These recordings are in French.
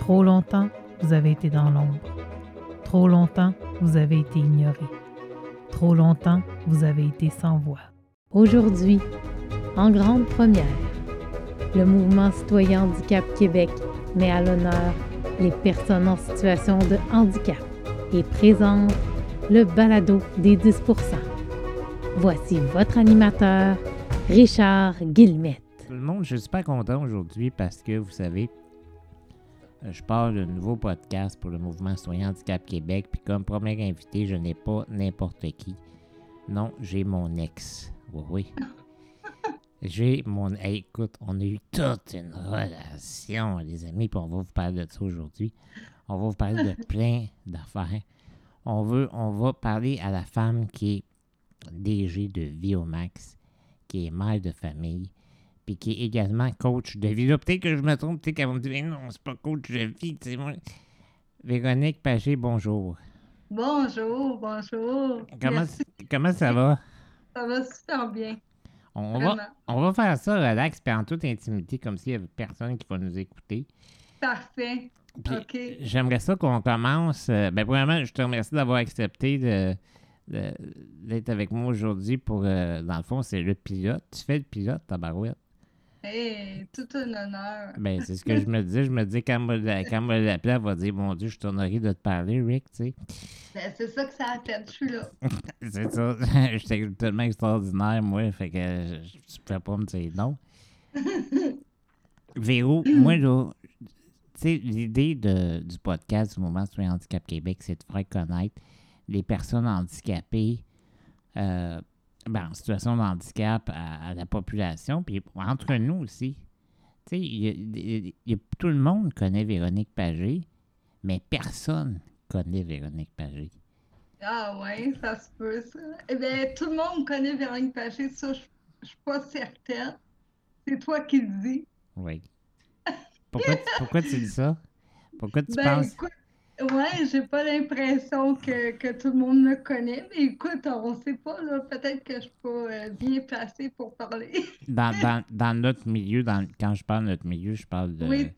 Trop longtemps, vous avez été dans l'ombre. Trop longtemps, vous avez été ignoré. Trop longtemps, vous avez été sans voix. Aujourd'hui, en grande première, le mouvement citoyen Handicap Québec met à l'honneur les personnes en situation de handicap et présente le balado des 10% Voici votre animateur, Richard Guillemette. Tout le monde, je suis super content aujourd'hui parce que vous savez, je parle d'un nouveau podcast pour le mouvement citoyen handicap Québec. Puis comme premier invité, je n'ai pas n'importe qui. Non, j'ai mon ex. Oui, oui. J'ai mon. écoute, on a eu toute une relation, les amis, puis on va vous parler de ça aujourd'hui. On va vous parler de plein d'affaires. On, veut, on va parler à la femme qui est DG de Viomax, qui est mère de famille, puis qui est également coach de vie. peut-être que je me trompe, peut-être qu'elle va me dire, non, c'est pas coach de vie, c'est moi. Véronique Pagé, bonjour. Bonjour, bonjour. Comment, comment ça va? Ça va super bien. On va, on va faire ça relax et en toute intimité, comme s'il n'y avait personne qui va nous écouter. Parfait. OK. J'aimerais ça qu'on commence. Euh, ben, premièrement, je te remercie d'avoir accepté de, d'être avec moi aujourd'hui pour, euh, dans le fond, c'est le pilote. Tu fais le pilote, tabarouette? Hey, tout un honneur. Ben, c'est ce que je me disais. Je me dis, quand elle l'appelle, elle va dire Mon Dieu, je suis honoré de te parler, Rick, tu sais. Ben, c'est ça que ça a fait, je suis là. c'est ça. J'étais tellement extraordinaire, moi, fait que je ne pouvais pas me dire non. Véro, moi, là, tu sais, l'idée du podcast du Mouvement Citoyen Handicap Québec, c'est de faire connaître les personnes handicapées. Euh, ben, en situation de handicap à, la population, puis entre nous aussi. Tu sais, tout le monde connaît Véronique Pagé, mais personne connaît Véronique Pagé. Ah ouais, ça se peut, ça. Eh bien, tout le monde connaît Véronique Pagé, ça, je ne suis pas certaine. C'est toi qui le dis. Oui. Pourquoi, pourquoi tu dis ça? Pourquoi tu ben, penses... Ouais, j'ai pas l'impression que, que, tout le monde me connaît, mais écoute, on sait pas, là, peut-être que je suis pas euh, bien placée pour parler. dans, dans, dans, notre milieu, dans, quand je parle de notre milieu, je parle de. Oui.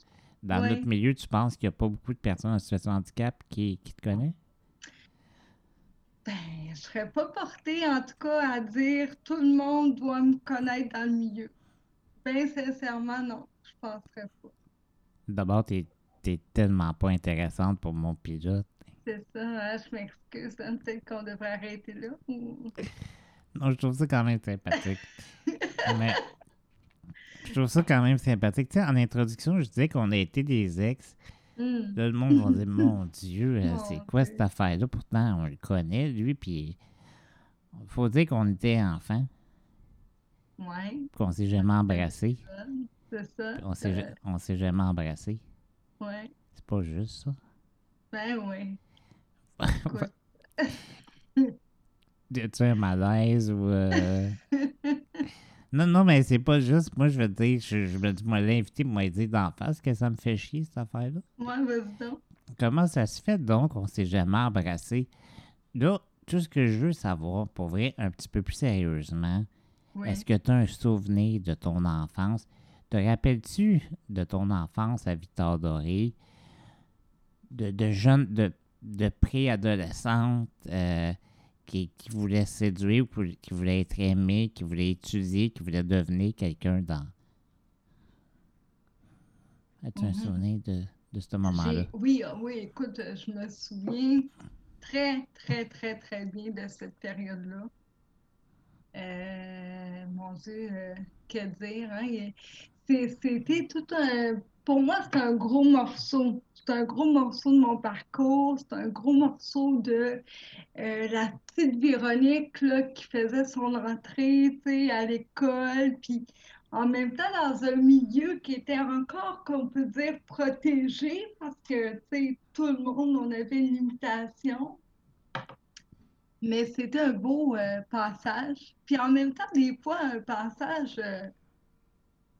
Dans notre milieu, tu penses qu'il n'y a pas beaucoup de personnes en situation de handicap qui, qui te connaissent? Ben, je serais pas portée, en tout cas, à dire tout le monde doit me connaître dans le milieu. Ben, sincèrement, non, je penserais pas. D'abord, tu es t'es tellement pas intéressante pour mon pilote. C'est ça, hein, je m'excuse. Hein, peut-être qu'on devrait arrêter là. non, je trouve ça quand même sympathique. Mais je trouve ça quand même sympathique. Tu sais, en introduction, je disais qu'on a été des ex. Hmm. Là, le monde va dire Mon Dieu, euh, c'est quoi cette affaire-là? Pourtant, on le connaît, lui. Puis, il faut dire qu'on était enfants. Ouais. Qu'on s'est jamais embrassé. C'est ça. On s'est jamais embrassé. Ouais. C'est pas juste ça. Ben oui. tu un malaise ou. Euh? non, non, mais c'est pas juste. Moi, je veux dire, je, je me dis, moi, l'invité m'a dit d'en face que ça me fait chier, cette affaire-là. Ouais, vas-y donc. Comment ça se fait donc qu'on s'est jamais embrassé? Là, tout ce que je veux savoir, pour vrai, un petit peu plus sérieusement, est-ce que tu as un souvenir de ton enfance? Te rappelles-tu de ton enfance à Victor Doré, de, de jeunes, de, de préadolescentes euh, qui, qui voulaient séduire, qui voulaient être aimées, qui voulaient étudier, qui voulaient devenir quelqu'un dans. As-tu un mm-hmm. souvenir de, de ce moment-là? Oui, ah oui, écoute, je me souviens très, très, très, très bien de cette période-là. Euh, mon Dieu, euh, que dire, hein? C'était tout un. Pour moi, c'est un gros morceau. C'est un gros morceau de mon parcours. C'est un gros morceau de euh, la petite Véronique là, qui faisait son entrée à l'école. Puis en même temps, dans un milieu qui était encore, qu'on peut dire, protégé, parce que tout le monde, on avait une limitation. Mais c'était un beau euh, passage. Puis en même temps, des fois, un passage. Euh,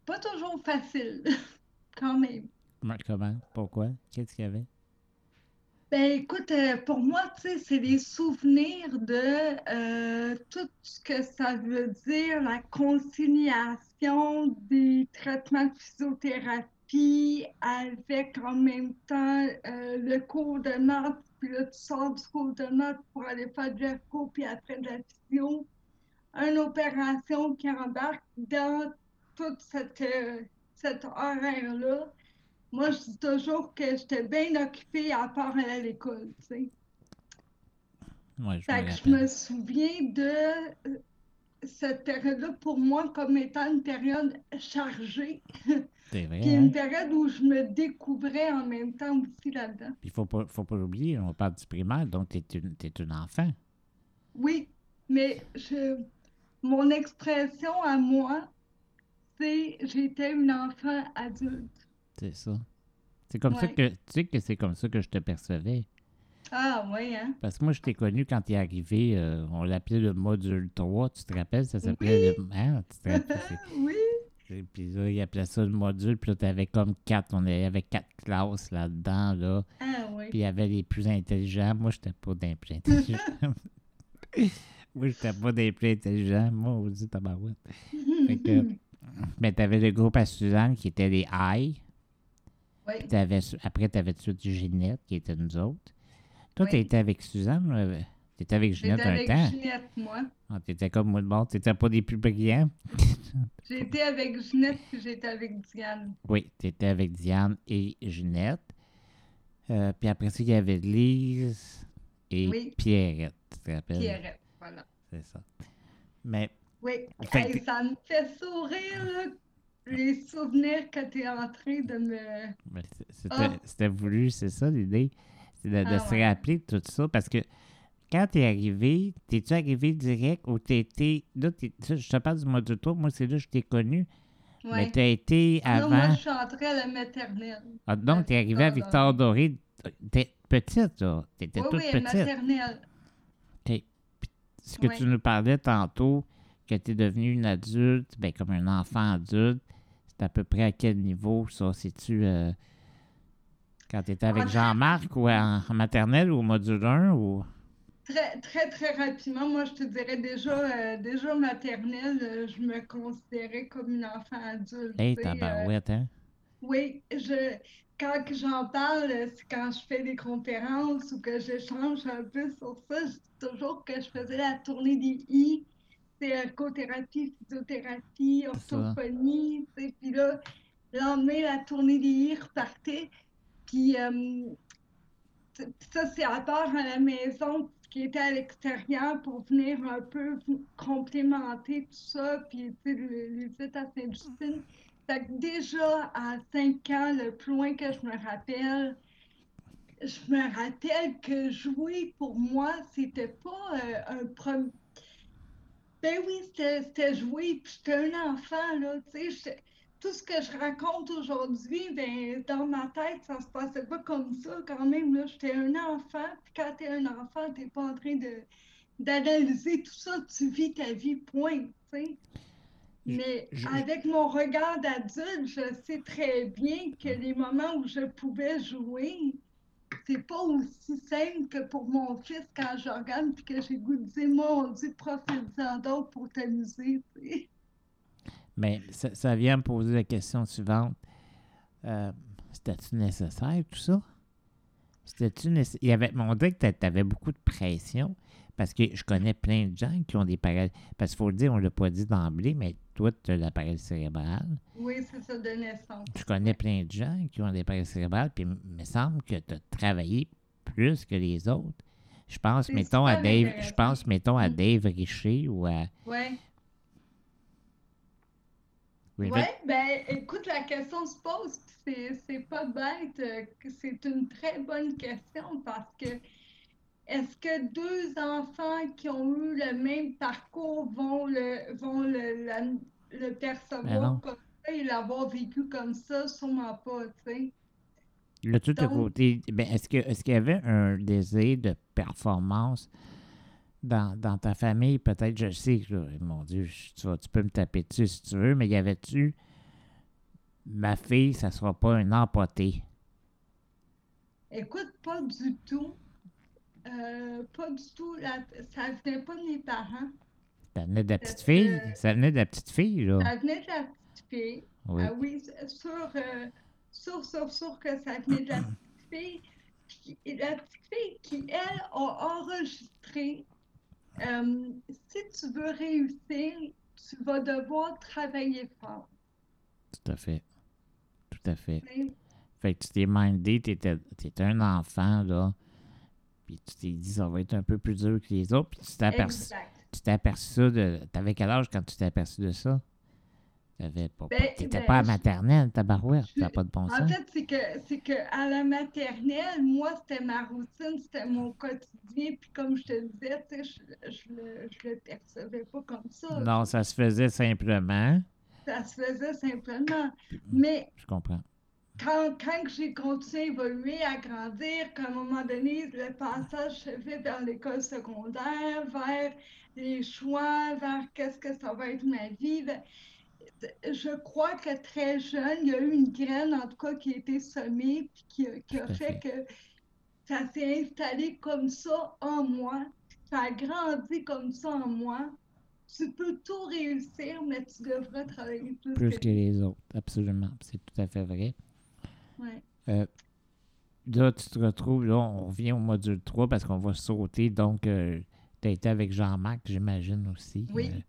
pas toujours facile, quand même. Comment? Pourquoi? Qu'est-ce qu'il y avait? Ben écoute, euh, pour moi, tu sais, c'est des souvenirs de euh, tout ce que ça veut dire, la conciliation des traitements de physiothérapie, avec en même temps euh, le cours de maths, puis là, tu sors du cours de maths pour aller faire de l'EFCO, puis après de la physio. Une opération qui embarque dans toute cette, euh, cette horaire-là. Moi, je dis toujours que j'étais bien occupée à part aller à l'école, tu sais. Ouais, je Fait me que je me souviens de euh, cette période-là pour moi comme étant une période chargée, C'est vrai. puis hein? une période où je me découvrais en même temps aussi là-dedans. Il faut pas, faut pas l'oublier, on parle du primaire, donc tu es une, t'es une enfant. Oui, mais je, mon expression à moi, c'est j'étais une enfant adulte. C'est ça. C'est comme ça que. Tu sais que c'est comme ça que je te percevais. Ah oui, hein? Parce que moi, je t'ai connu quand tu es arrivé, euh, on l'appelait le module 3, tu te rappelles? Ça s'appelait le. Hein? Tu te rappelles? Oui, Et Puis là, il appelait ça le module, puis là, t'avais comme quatre, on avait quatre classes là-dedans, là. ah oui. Puis il y avait les plus intelligents. Moi, j'étais pas des plus intelligents. Moi, j'étais pas des plus intelligents. Moi, on dit tabarouette. Fait que, mais t'avais le groupe à Suzanne qui était les I. Oui, T'avais, après, t'avais tout de suite Ginette qui était nous autres. Toi, Oui. t'étais avec Suzanne. T'étais avec Ginette un avec temps. Ginette, moi. Ah, t'étais comme moi de bord. T'étais pas des plus brillants. J'étais avec Ginette, puis j'étais avec Diane. Oui, t'étais avec Diane et Ginette. Euh, puis après ça, il y avait Lise et Oui. Pierrette. Tu te rappelles? Pierrette, voilà. C'est ça. Mais Oui, Hey, ça me fait sourire, là, les souvenirs que tu es en train de me... Mais C'était Ah. voulu, c'est ça l'idée. C'est de, de Ah se rappeler de tout ça. Parce que quand t'es arrivé, t'es-tu arrivé direct ou t'étais. Là, je te parle du module 3, moi c'est là que je t'ai connu. Mais Ouais. t'as été Non, moi, avant. je suis entrée à la maternelle. Ah, donc, t'es arrivé à Victor Doré. T'es petite, là. T'étais Oui, toute oui, petite. maternelle. Ce que Ouais. tu nous parlais tantôt, que t'es devenue une adulte, ben, comme un enfant adulte, c'est à peu près à quel niveau, ça? C'est-tu. euh, quand t'étais avec En- Jean-Marc ou en, en maternelle ou au module 1 ou? Très, très, très rapidement, moi, je te dirais déjà, euh, déjà maternelle, euh, je me considérais comme une enfant adulte. Hey, tu tabarouette, hein? Oui, je, quand j'en parle, c'est quand je fais des conférences ou que j'échange un peu sur ça, je dis toujours que je faisais la tournée des I, c'est ergothérapie, physiothérapie, orthophonie, puis là, le lendemain, la tournée des I repartait, puis euh, ça, c'est à part à la maison, qui était à l'extérieur pour venir un peu complémenter tout ça, puis tu sais, le- les visites à Sainte-Justine. Fait que déjà à 5 ans, le plus loin que je me rappelle, je me rappelle que jouer pour moi, c'était pas euh, un premier. Ben oui, c'était jouer, puis j'étais un enfant, là, tu sais. Tout ce que je raconte aujourd'hui, ben, dans ma tête, ça se passait pas comme ça quand même, là. J'étais un enfant, puis quand t'es un enfant, t'es pas en train de d'analyser tout ça, tu vis ta vie, point, tu sais. Je- Mais je- avec mon regard d'adulte, je sais très bien que les moments où je pouvais jouer, c'est pas aussi simple que pour mon fils quand je regarde puis que j'ai goût de dire mon Dieu, profite-en donc pour t'amuser. Mais ça, ça vient me poser la question suivante. Euh, C'était-tu nécessaire, tout ça? C'était-tu nécessaire? Il y avait, on dirait que tu avais beaucoup de pression parce que je connais plein de gens qui ont des paralyses. Parce qu'il faut le dire, on ne l'a pas dit d'emblée, mais toi, tu as la paralysie cérébrale. Oui, c'est ça de naissance. Je connais plein de gens qui ont des paralyses cérébrales, puis il me semble que tu as travaillé plus que les autres. Je pense, mettons, à Dave, je pense, mettons, à Mm. Dave Richer ou à. Ouais. Oui, Ouais, ben écoute, la question se pose, puis c'est, pas bête, euh, c'est une très bonne question parce que est-ce que deux enfants qui ont eu le même parcours vont le vont le, la- le Ben percevoir comme ça et l'avoir vécu comme ça? Sûrement pas, tu sais. Le tout de Donc- côté, ben, est-ce qu'il y avait un désir de performance dans, dans ta famille? Peut-être, je sais que, mon Dieu, tu, vas- tu peux me taper dessus si tu veux, mais y avait-tu ma fille, ça sera pas un empoté? Écoute, pas du tout. Euh, pas du tout. La- ça venait pas de mes parents. Ça venait de la petite Est-ce fille? que- Ça venait de la petite fille, là? Ça venait de la petite fille. Oui. Ah oui, euh, sûr, sûr, sûr que ça venait de la petite fille. Puis la petite fille qui, elle, a enregistré euh, si tu veux réussir, tu vas devoir travailler fort. Tout à fait. Tout à fait. Fait que tu t'es mindé, t'étais, t'étais un enfant, là. Puis tu t'es dit, ça va être un peu plus dur que les autres. Puis tu t'es aperçu, tu t'es aperçu ça de. T'avais quel âge quand tu t'es aperçu de ça? T'avais pas, Ben, t'étais ben, pas à maternelle, ta barouette. T'as pas de bon En fait, c'est que, c'est que à la maternelle, moi, c'était ma routine, c'était mon quotidien. Puis comme je te disais, je, je, le, je le percevais pas comme ça. Non, ça se faisait simplement. Ça se faisait simplement. Mais Je comprends. Quand, quand j'ai continué à évoluer, à grandir, qu'à un moment donné, le passage se fait vers l'école secondaire, vers les choix, vers qu'est-ce que ça va être ma vie. ben, Je crois que très jeune, il y a eu une graine, en tout cas, qui a été semée, puis qui, a- qui fait que ça s'est installé comme ça en moi, ça a grandi comme ça en moi. Tu peux tout réussir, mais tu devrais travailler plus, Plus que que les autres, absolument. C'est tout à fait vrai. Ouais. Euh, là, tu te retrouves, là, on revient au module 3 parce qu'on va sauter. Donc, tu as été avec Jean-Marc, j'imagine aussi. Oui. Euh,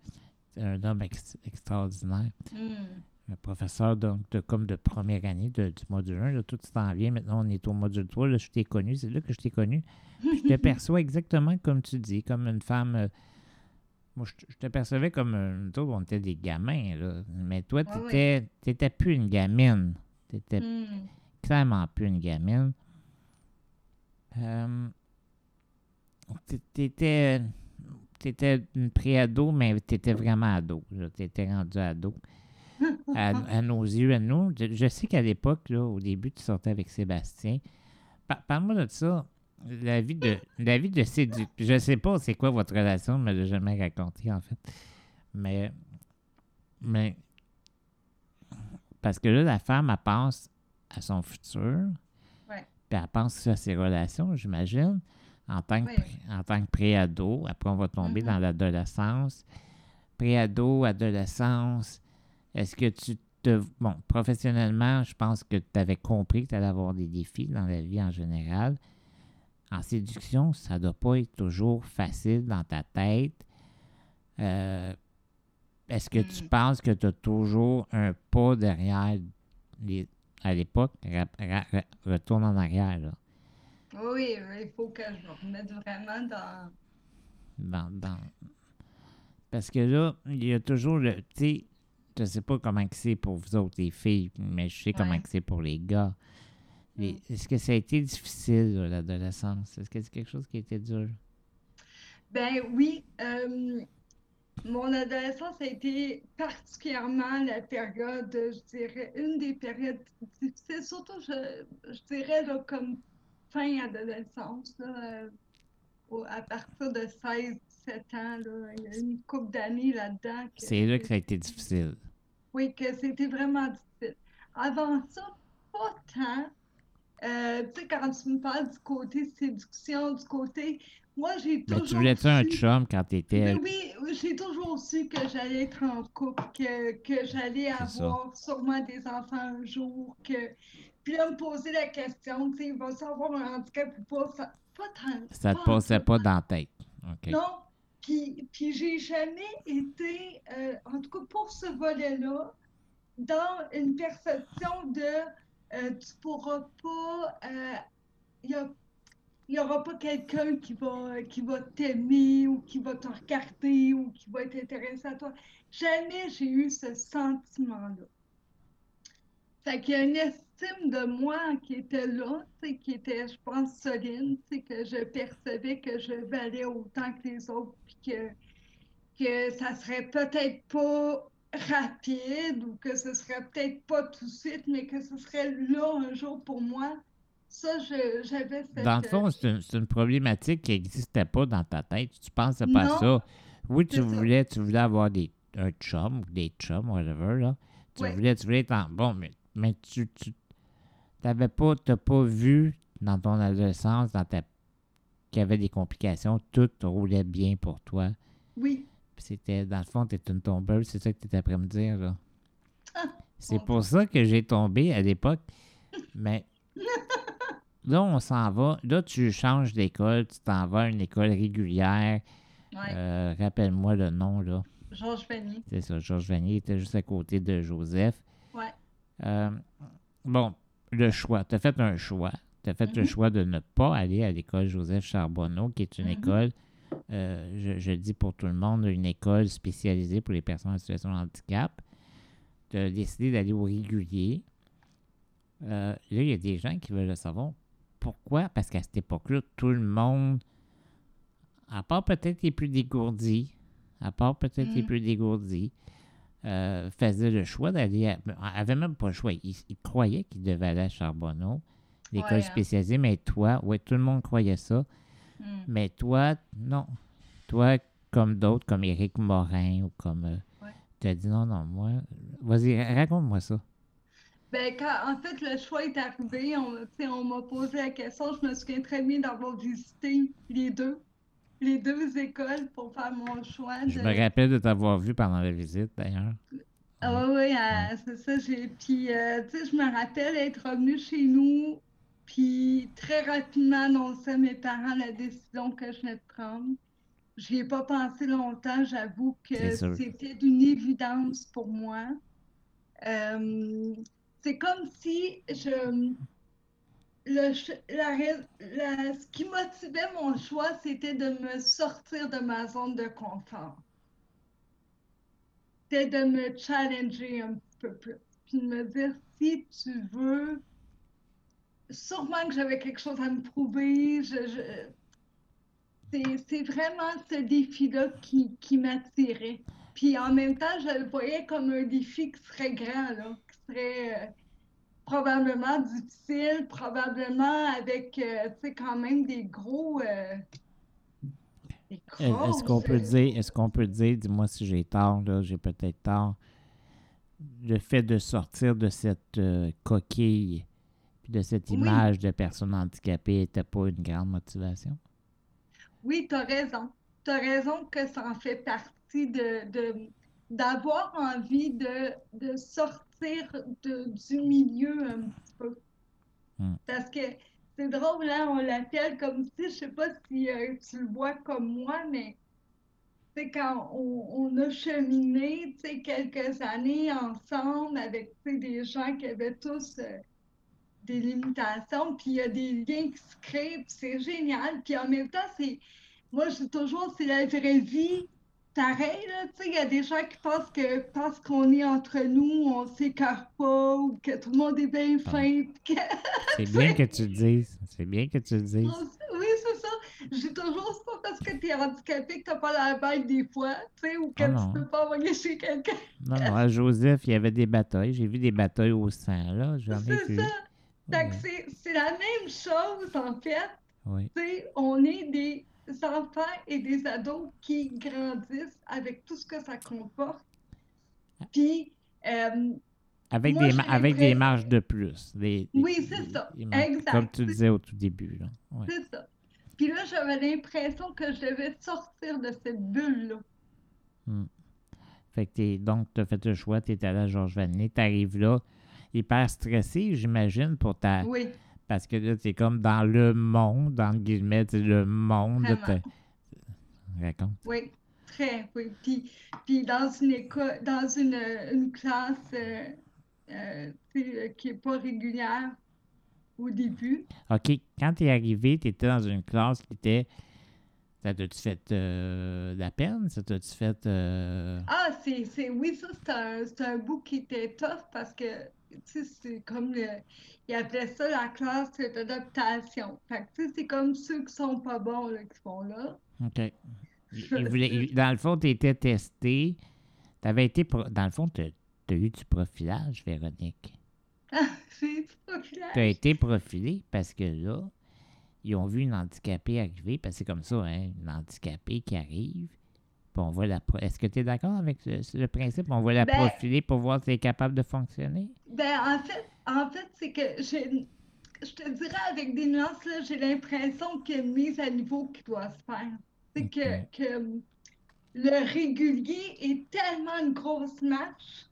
c'est un homme ex- extraordinaire. Hmm. Un professeur donc, de, comme de première année de- du module 1. Là, tout s'en vient. Maintenant, on est au module 3. Là, je t'ai connu. C'est là que je t'ai connu. Puis je te perçois exactement comme tu dis, comme une femme. euh, moi, je, je te percevais comme. euh, nous autres, on était des gamins, là. Mais toi, tu Ouais, n'étais plus une gamine. Tu étais Hmm. Clairement plus une gamine. Euh, t'étais, t'étais une pré-ado, mais t'étais vraiment ado. T'étais rendu ado. À, à nos yeux, à nous. Je, je sais qu'à l'époque, là, au début, tu sortais avec Sébastien. Pa- Parle-moi de ça. La vie de, la vie de séduction. Je sais pas c'est quoi votre relation, mais je l'ai jamais raconté, en fait. Mais, mais, parce que là, la femme, elle pense à son futur. Ouais. Puis elle pense à ses relations, j'imagine, en tant que, en tant que pré-ado. Après, on va tomber Mhm. dans l'adolescence. Pré-ado, adolescence. Est-ce que tu te. Bon, professionnellement, je pense que tu avais compris que tu allais avoir des défis dans la vie en général. En séduction, ça ne doit pas être toujours facile dans ta tête. Euh, Est-ce que tu Mm. penses que tu as toujours un pas derrière les, à l'époque? Retourne en arrière, là. Oui, il faut que je me remette vraiment dans. dans, dans- Parce que là, il y a toujours le. Tu sais, je sais pas comment c'est pour vous autres, les filles, mais je sais comment Ouais. c'est pour les gars. Les- Mm. Est-ce que ça a été difficile, l'adolescence? Est-ce que c'est quelque chose qui a été dur? Ben oui, euh, mon adolescence a été particulièrement la période, je dirais, une des périodes difficiles, surtout, je, je dirais, là, comme fin adolescence, là, euh, à partir de 16-17 ans, là, il y a une couple d'années là-dedans. C'est là que ça a été difficile. Oui, que c'était vraiment difficile. Avant ça, pas tant. Euh, tu sais, quand tu me parles du côté séduction, du côté. Moi, j'ai Mais toujours. tu voulais-tu un chum quand tu étais. Mais oui, j'ai toujours su que j'allais être en couple, que, que j'allais ça. avoir sûrement des enfants un jour, que. Puis là, me poser la question, tu sais, il va savoir un handicap ou pas, ça, pas tant. Ça te passait pas dans la tête. Non, puis, puis j'ai jamais été, euh, en tout cas pour ce volet-là, dans une perception de euh, tu pourras pas, euh, il a- il y aura pas quelqu'un qui va, qui va t'aimer ou qui va te regarder ou qui va être intéressé à toi. Jamais j'ai eu ce sentiment-là. Fait qu'il y a une estime de moi qui était là, qui était, je pense, solide, que je percevais que je valais autant que les autres, puis que, que ça serait peut-être pas rapide ou que ce serait peut-être pas tout de suite, mais que ce serait là un jour pour moi. Ça, j'avais cette... Dans le fond, c'est une, une problématique qui n'existait pas dans ta tête. Tu pensais pas à ça. Oui, tu ça. voulais, tu voulais avoir des, un chum ou des chums, whatever, là. Tu voulais, tu voulais être en... Bon, mais, mais tu, tu t'avais pas, t'as pas vu dans ton adolescence, dans ta qu'il y avait des complications, tout roulait bien pour toi. Oui, c'était, dans le fond, t'es une tombeuse, c'est ça que tu étais après me dire, là. Ah, c'est pour ça que j'ai tombé à l'époque. Mais là, on s'en va. Là, tu changes d'école, tu t'en vas à une école régulière. Ouais. Euh, Rappelle-moi le nom, là. Georges Vanier. C'est ça, Georges Vanier était juste à côté de Joseph. Ouais. Euh, bon, le choix. Tu as fait un choix. Tu as fait le Mhm. choix de ne pas aller à l'école Joseph Charbonneau, qui est une Mhm. école, euh, je, je le dis pour tout le monde, une école spécialisée pour les personnes en situation de handicap. Tu as décidé d'aller au régulier. Euh, là, il y a des gens qui veulent le savoir. Pourquoi? Parce qu'à cette époque-là, tout le monde, à part peut-être les plus dégourdis, à part peut-être les Mhm. plus dégourdis, euh, faisait le choix d'aller à... avait même pas le choix. Il, il croyait qu'il devait aller à Charbonneau, l'école Ouais, hein. spécialisée, mais toi, ouais, tout le monde croyait ça. Hmm. Mais toi, non. Toi, comme d'autres, comme Éric Morin ou comme... euh, Ouais. Tu as dit non, non, moi... Vas-y, ra- raconte-moi ça. Ben, quand, en fait, le choix est arrivé, on, on m'a posé la question. Je me souviens très bien d'avoir visité les deux, les deux écoles pour faire mon choix. Je me rappelle de t'avoir vu pendant la visite, d'ailleurs. Ah oui, euh, c'est ça. J'ai... Puis, euh, tu sais, je me rappelle être revenue chez nous, puis très rapidement annoncer à mes parents la décision que je venais de prendre. J'y ai pas pensé longtemps, j'avoue que c'était d'une évidence pour moi. Euh, c'est comme si je... La, la- ce qui motivait mon choix, c'était de me sortir de ma zone de confort c'était de me challenger un peu plus. Puis de me dire, si tu veux, sûrement que j'avais quelque chose à me prouver. C'est, vraiment ce défi-là qui, qui m'attirait. Puis en même temps, je le voyais comme un défi qui serait grand, là, serait euh, probablement difficile, probablement avec, euh, tu sais, quand même des gros... euh, Est-ce qu'on peut dire, est-ce qu'on peut dire, dis-moi si j'ai tort, là, j'ai peut-être tort, le fait de sortir de cette euh, coquille puis de cette Oui. image de personne handicapée n'était pas une grande motivation? Oui, tu as raison. Tu as raison que ça en fait partie de, de- d'avoir envie de, de sortir de, du milieu un petit peu. Hmm. Parce que c'est drôle, hein, on l'appelle comme si, je sais pas si euh, tu le vois comme moi, mais c'est quand on, on a cheminé, quelques années ensemble avec, des gens qui avaient tous euh, des limitations, puis il y a des liens qui se créent, puis c'est génial. Puis en même temps, c'est, moi, je dis toujours, c'est la vraie vie. Pareil, là, tu sais, il y a des gens qui pensent que parce qu'on est entre nous, on s'écarte pas, ou que tout le monde est bien Ah. fin, que C'est bien que tu le dises. C'est bien que tu le dises. oui, c'est ça. J'ai toujours, pas parce que t'es handicapé que t'as pas la bête des fois, tu sais, ou que Ah tu peux pas envoyer chez quelqu'un. Non, non, à Joseph, il y avait des batailles. J'ai vu des batailles au sang, là. J'en ai C'est ça. Ouais, c'est, la même chose, en fait. ouais. Tu sais, on est des enfants et des ados qui grandissent avec tout ce que ça comporte. Puis, euh, Avec, Moi, des, avec des marges de plus. des- des- Oui, c'est ça. Exact. Comme tu disais au tout début. Ouais. c'est ça. Puis là, j'avais l'impression que je devais sortir de cette bulle-là. Fait que t'es, donc, tu as fait le choix, tu es allé à Georges Vanier, tu arrives là, hyper stressé, j'imagine, pour ta. Oui, Parce que là, tu es comme dans le monde, dans guillemets, c'est le monde. ta- Raconte. oui, très, oui. Puis, puis dans une école, dans une, une classe euh, euh, euh, qui n'est pas régulière au début. OK, quand tu es arrivé, tu étais dans une classe qui était. Ça t'a-tu fait euh, de la peine? Ça t'a-tu fait. euh, Ah, c'est, c'est, oui, ça, c'est un, c'est un bout qui était tough parce que, c'est comme le, ils appelaient ça la classe d'adaptation. Fait que, tu sais, c'est comme ceux qui sont pas bons, là, qui sont là. OK. Il- il voulait- il- dans le fond, tu étais testé. T'avais été. pro- Dans le fond, tu as eu du profilage, Véronique. Ah, c'est populaire. Tu as été profilé parce que là, ils ont vu une handicapée arriver, parce que c'est comme ça, hein, une handicapée qui arrive. Puis on va la pro- Est-ce que tu es d'accord avec le, le principe? On va la Ben- profiler pour voir si elle est capable de fonctionner? Ben, en fait, en fait, c'est que j'ai, je te dirais avec des nuances, j'ai l'impression qu'il y a une mise à niveau qui doit se faire. C'est que, que le régulier est tellement une grosse match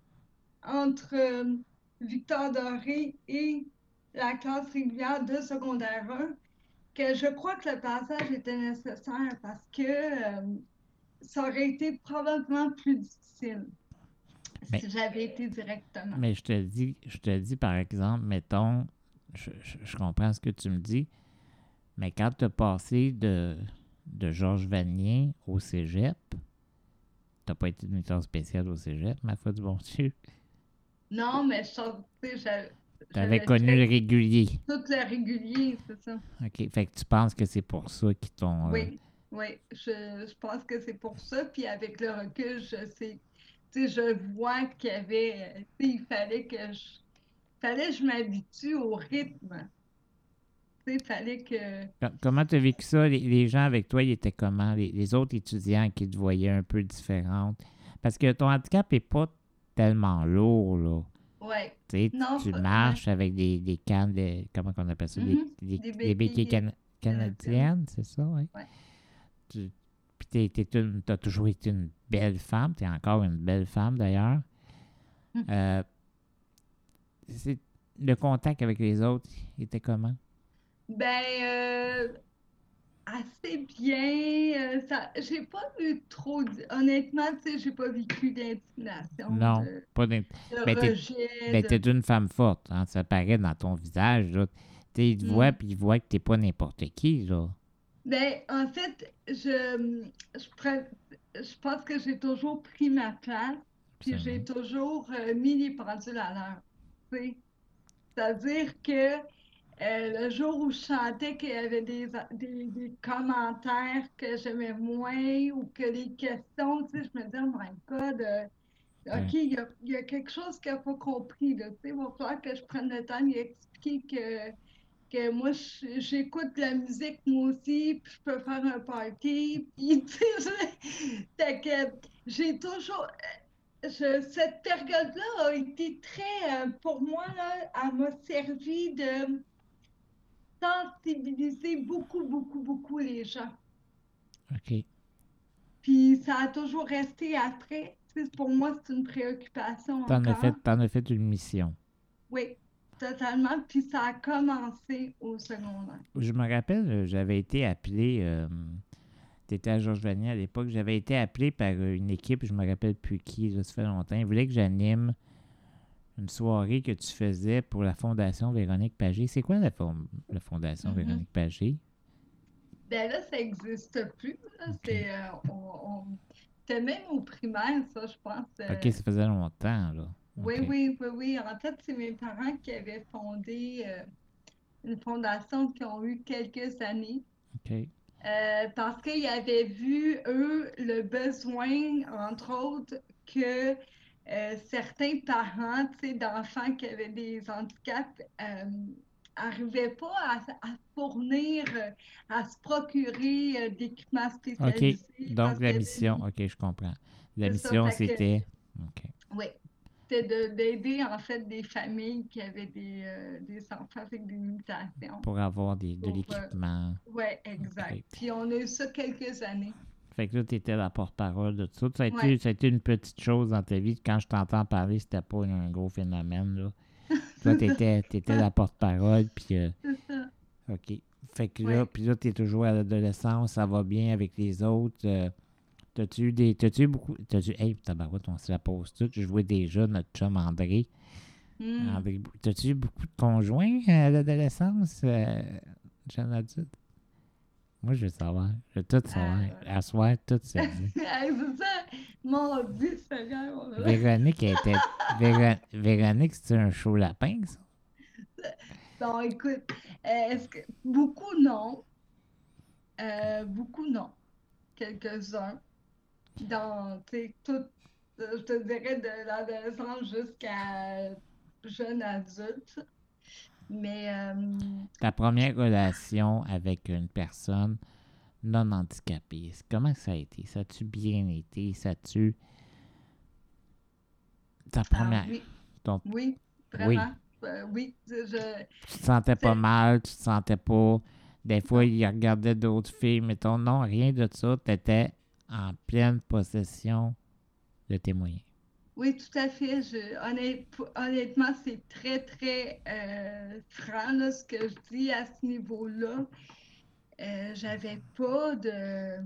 entre euh, Victor Doré et la classe régulière de secondaire 1 que je crois que le passage était nécessaire parce que euh, ça aurait été probablement plus difficile Mais- si j'avais été directement. Mais je te dis, je te dis par exemple, mettons, je, je- je comprends ce que tu me dis, mais quand tu as passé de, de Georges Vanier au cégep, t'as pas été une école spéciale au cégep, ma foi du bon Dieu. Non, mais je sais, j'a- Tu avais j'avais connu le régulier. tout le régulier, c'est ça. OK. Fait que tu penses que c'est pour ça qu'ils t'ont. euh, Oui, je, je pense que c'est pour ça. Puis avec le recul, je sais, je vois qu'il y avait, euh, il fallait que je, fallait que je m'habitue au rythme. Il fallait que, Com- Comment tu as vécu ça? Les, les gens avec toi, ils étaient comment? Les, les autres étudiants qui te voyaient un peu différente? Parce que ton handicap n'est pas tellement lourd, là. ouais, Tu sais, Non, tu marches avec des, des cannes de. Comment on appelle ça? Des- Mhm. Des, Des des béquilles béquilles cana- canadiennes, c'est ça, oui? Ouais. Tu, puis tu as toujours été une belle femme. Tu es encore une belle femme, d'ailleurs. Mhm. Euh, c'est- le contact avec les autres était comment? ben, euh, assez bien. euh, ça, j'ai pas eu trop, honnêtement, tu sais, j'ai pas vécu d'intimidation, Non, de, pas d'in- de Ben, t'es- Ben, de- t'es une femme forte, hein, ça paraît dans ton visage. Là. T'sais, ils te voient, Mm. puis ils voient que t'es pas n'importe qui. Là. Ben, en fait, je, je, je pense que j'ai toujours pris ma place, puis j'ai toujours euh, mis les pendules à l'heure. C'est-à-dire que euh, le jour où je sentais qu'il y avait des, des, des commentaires que j'aimais moins ou que les questions, tu sais, je me disais, oh my God, euh, OK, il y y a quelque chose qu'il n'a pas compris. Là, il va falloir que je prenne le temps de lui expliquer que que moi, j'écoute la musique, moi aussi, puis je peux faire un party, puis, j'ai toujours... je- cette période-là a été très, euh, pour moi, là, elle m'a servi de sensibiliser beaucoup, beaucoup, beaucoup les gens. OK. Puis ça a toujours resté après. Pour moi, c'est une préoccupation T'en as, fait, t'en as fait une mission. Oui, totalement. Puis ça a commencé au secondaire. Je me rappelle, euh, j'avais été appelé. Euh, T'étais à Georges Vanier à l'époque. J'avais été appelé par une équipe, je me rappelle plus qui, là, ça fait longtemps. Ils voulaient que j'anime une soirée que tu faisais pour la Fondation Véronique Pagé. C'est quoi la, fon- la Fondation Mhm. Véronique Pagé? Ben là, ça n'existe plus. là. Ok. C'est, euh, on, on- même au primaire, ça, je pense. euh, OK, ça faisait longtemps, là. Oui, oui, oui, oui. En fait, c'est mes parents qui avaient fondé euh, une fondation qui ont eu quelques années. OK. Euh, parce qu'ils avaient vu, eux, le besoin, entre autres, que euh, certains parents, tu sais, d'enfants qui avaient des handicaps, n'arrivaient pas à, à fournir, euh, à se procurer euh, d'équipements spécialisés. OK. Donc, la mission, OK, je comprends. La mission, c'était. OK. Oui, c'était de- d'aider, en fait, des familles qui avaient des, euh, des enfants avec des limitations. Pour avoir des, de euh, l'équipement. Oui, exact. Puis on a eu ça quelques années. Fait que là, tu étais la porte-parole de tout ça. Ça a, été, Ouais. ça a été une petite chose dans ta vie. Quand je t'entends parler, c'était pas un gros phénomène. Là. Toi, tu étais, la porte-parole. Puis, euh, C'est ça. OK. Fait que là, puis là, tu es toujours à l'adolescence. Ça va bien avec les autres. T'as-tu eu des. T'as-tu eu beaucoup. T'as-tu. Hey, tabarouette, on se la pose toute. Je jouais déjà notre chum André. Hmm. André T'as-tu eu beaucoup de conjoints à l'adolescence, euh, jeune adulte? Moi, je veux savoir. Je veux tout savoir. Euh. À soir, tout c'est ça, mon Dieu Seigneur. Véronique était. Véro- Véronique, c'est un chaud lapin, ça? Bon, écoute, est-ce que beaucoup non, Euh, beaucoup non, quelques-uns. Dans, tout, euh, je te dirais de l'adolescence jusqu'à jeune adulte. Mais euh, Ta première relation avec une personne non handicapée, comment ça a été? Ça a-tu bien été? Ça a-tu. Ta ah, première. oui, ton- oui, vraiment. Euh, oui, je, je- Tu te sentais pas mal, tu te sentais pas. Des fois, il regardait d'autres filles, mettons. Non, rien de ça. Tu étais en pleine possession de tes moyens. Oui, tout à fait. Je, honnête- honnêtement, c'est très, très euh, franc là, ce que je dis à ce niveau-là. Euh, j'avais pas de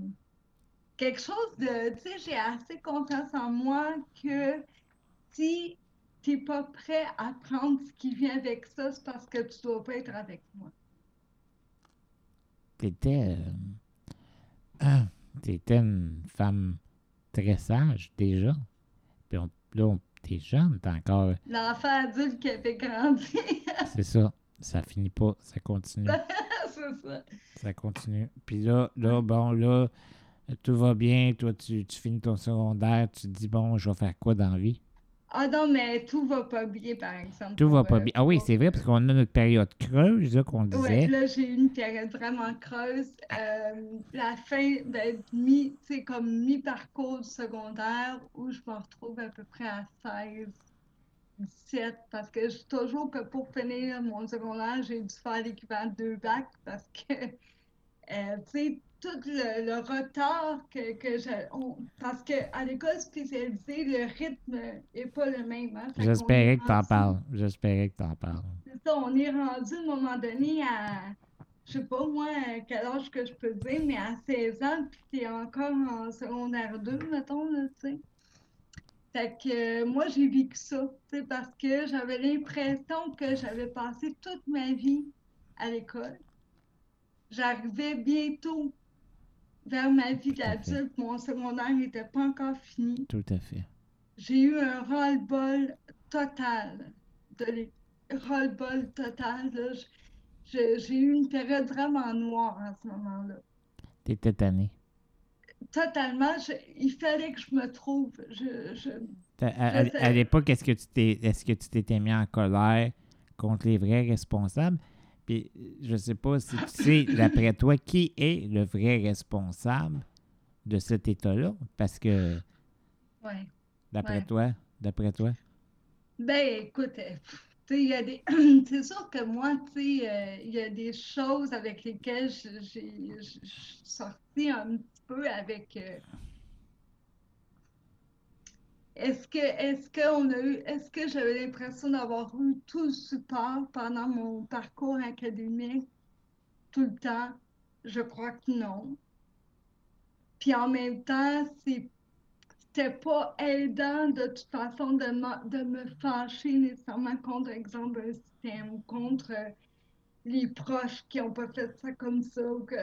quelque chose de, tu sais, j'ai assez confiance en moi que si t'es pas prêt à prendre ce qui vient avec ça, c'est parce que tu dois pas être avec moi. T'étais. euh, T'étais une femme très sage déjà. Puis on, là, on- t'es jeune, t'es encore. L'enfant adulte qui avait grandi, C'est ça. Ça finit pas, ça continue. c'est ça. Ça continue. Puis là, là, bon, là, tout va bien. Toi, tu, tu finis ton secondaire. Tu te dis, bon, je vais faire quoi dans la vie? Ah non, mais tout va pas bien, par exemple. Tout va pas euh, bien. Ah oui, c'est vrai, parce qu'on a notre période creuse, là, qu'on disait. là, j'ai eu une période vraiment creuse. Euh, la fin, ben, mi, tu sais, comme mi-parcours du secondaire, où je me retrouve à peu près à 16, 17, parce que je toujours que pour finir mon secondaire, j'ai dû faire l'équivalent de deux bacs, parce que, euh, tu sais, tout le, le retard que, que on- parce qu'à l'école spécialisée, le rythme est pas le même. hein. J'espérais que t'en rendu- parles. J'espérais que t'en parles. c'est ça, on est rendu à un moment donné à, je sais pas moi, quel âge que je peux dire, mais à 16 ans, puis t'es encore en secondaire 2, mettons, tu sais. Fait que euh, moi, j'ai vécu ça, tu sais, parce que j'avais l'impression que j'avais passé toute ma vie à l'école. J'arrivais bientôt vers ma vie d'adulte, mon secondaire n'était pas encore fini. Tout à fait. J'ai eu un ras-le-bol total de ras-le-bol total. J'ai eu une période vraiment noire à ce moment-là. T'étais tanné. Totalement, je- il fallait que je me trouve. Je, je- À, à l'époque, est-ce que tu t'es est-ce que tu t'étais mis en colère contre les vrais responsables? Puis je sais pas si tu sais, d'après toi, qui est le vrai responsable de cet état-là? Parce que ouais. d'après Ouais. toi, d'après toi, Ben, écoute, euh, pff, tu sais, il y a des... c'est sûr que moi, tu sais, euh, il y a des choses avec lesquelles je- j'ai je- je suis sortie un petit peu avec... euh, Est-ce que, est-ce qu'on a eu, est-ce que j'avais l'impression d'avoir eu tout le support pendant mon parcours académique tout le temps? Je crois que non. Puis en même temps, c'était pas aidant de toute façon de, de me fâcher nécessairement contre, exemple, un système ou contre euh, les proches qui ont pas fait ça comme ça. Ou que...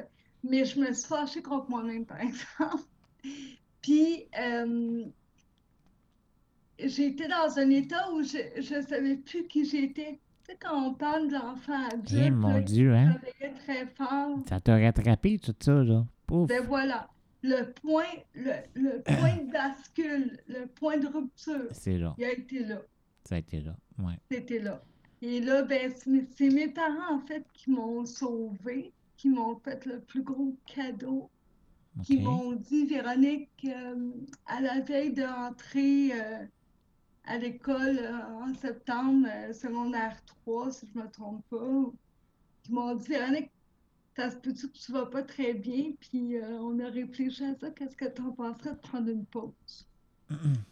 Mais je me suis fâchée contre moi-même, par exemple. Puis, euh, j'étais dans un état où je ne savais plus qui j'étais. Tu sais, quand on parle de l'enfant adulte, eh mon Dieu, hein? très fort, Ça t'a rattrapé tout ça, là? Pouf! ben voilà, le point, le, le point de bascule, le point de rupture, C'est là. il a été là. Ça a été là. Ouais. C'était là. Et là, ben, c'est mes- parents, en fait, qui m'ont sauvée, qui m'ont fait le plus gros cadeau, qui m'ont dit, Véronique, euh, à la veille d'entrer euh, à l'école euh, en septembre, euh, secondaire 3, si je ne me trompe pas, qui m'ont dit, Véronique, ça se peut-tu que tu vas pas très bien? Puis euh, on a réfléchi à ça, qu'est-ce que tu en penserais de prendre une pause?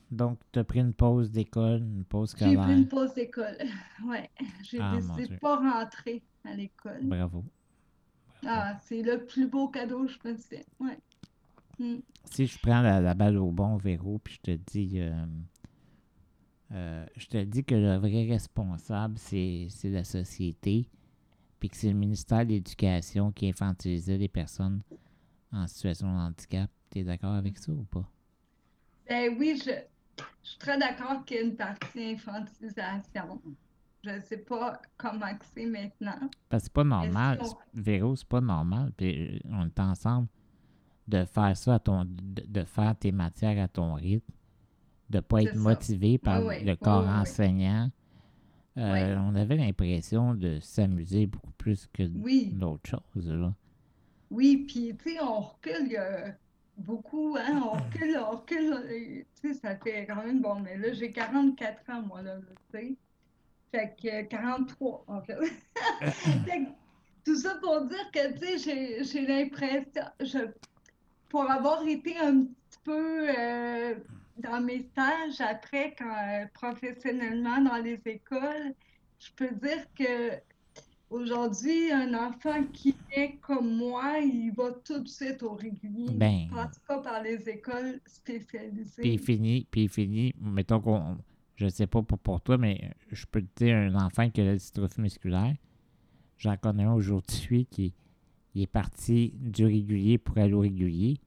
Donc, tu as pris une pause d'école, une pause J'ai pris scolaire. une pause d'école. Ouais, j'ai Ah, décidé de pas rentrer à l'école. Bravo. Ah, c'est le plus beau cadeau que je me suis fait. Ouais. Mm. Si je prends la, la balle au bon, Véro, puis je te dis, euh, euh, je te dis que le vrai responsable, c'est la société, puis que c'est le ministère de l'Éducation qui infantilisait les personnes en situation de handicap. Tu es d'accord avec ça ou pas? Ben oui, je, je suis très d'accord qu'il y a une partie infantilisation. Je ne sais pas comment c'est maintenant. Parce que c'est pas normal. c'est- Véro, c'est pas normal. Puis euh, on est ensemble de faire ça à ton. de, de faire tes matières à ton rythme. De pas C'est être ça. motivé par le corps enseignant. Euh. On avait l'impression de s'amuser beaucoup plus que d'autres choses. Là. Oui, puis tu sais, on recule euh, beaucoup, hein, on recule, on recule, euh, tu sais, ça fait quand même bon, mais là, j'ai 44 ans, moi, là, tu sais. Fait que euh, 43, en fait. Fait que tout ça pour dire que, tu sais, j'ai, l'impression, je, pour avoir été un petit peu, euh, dans mes stages, après, quand, euh, professionnellement dans les écoles, je peux dire que aujourd'hui, un enfant qui est comme moi, il va tout de suite au régulier. Ben. Il ne passe pas par les écoles spécialisées. Puis il finit, puis il finit, mettons qu'on, je sais pas pour, pour toi, mais je peux te dire un enfant qui a la dystrophie musculaire. J'en connais un aujourd'hui qui il est parti du régulier pour aller au régulier.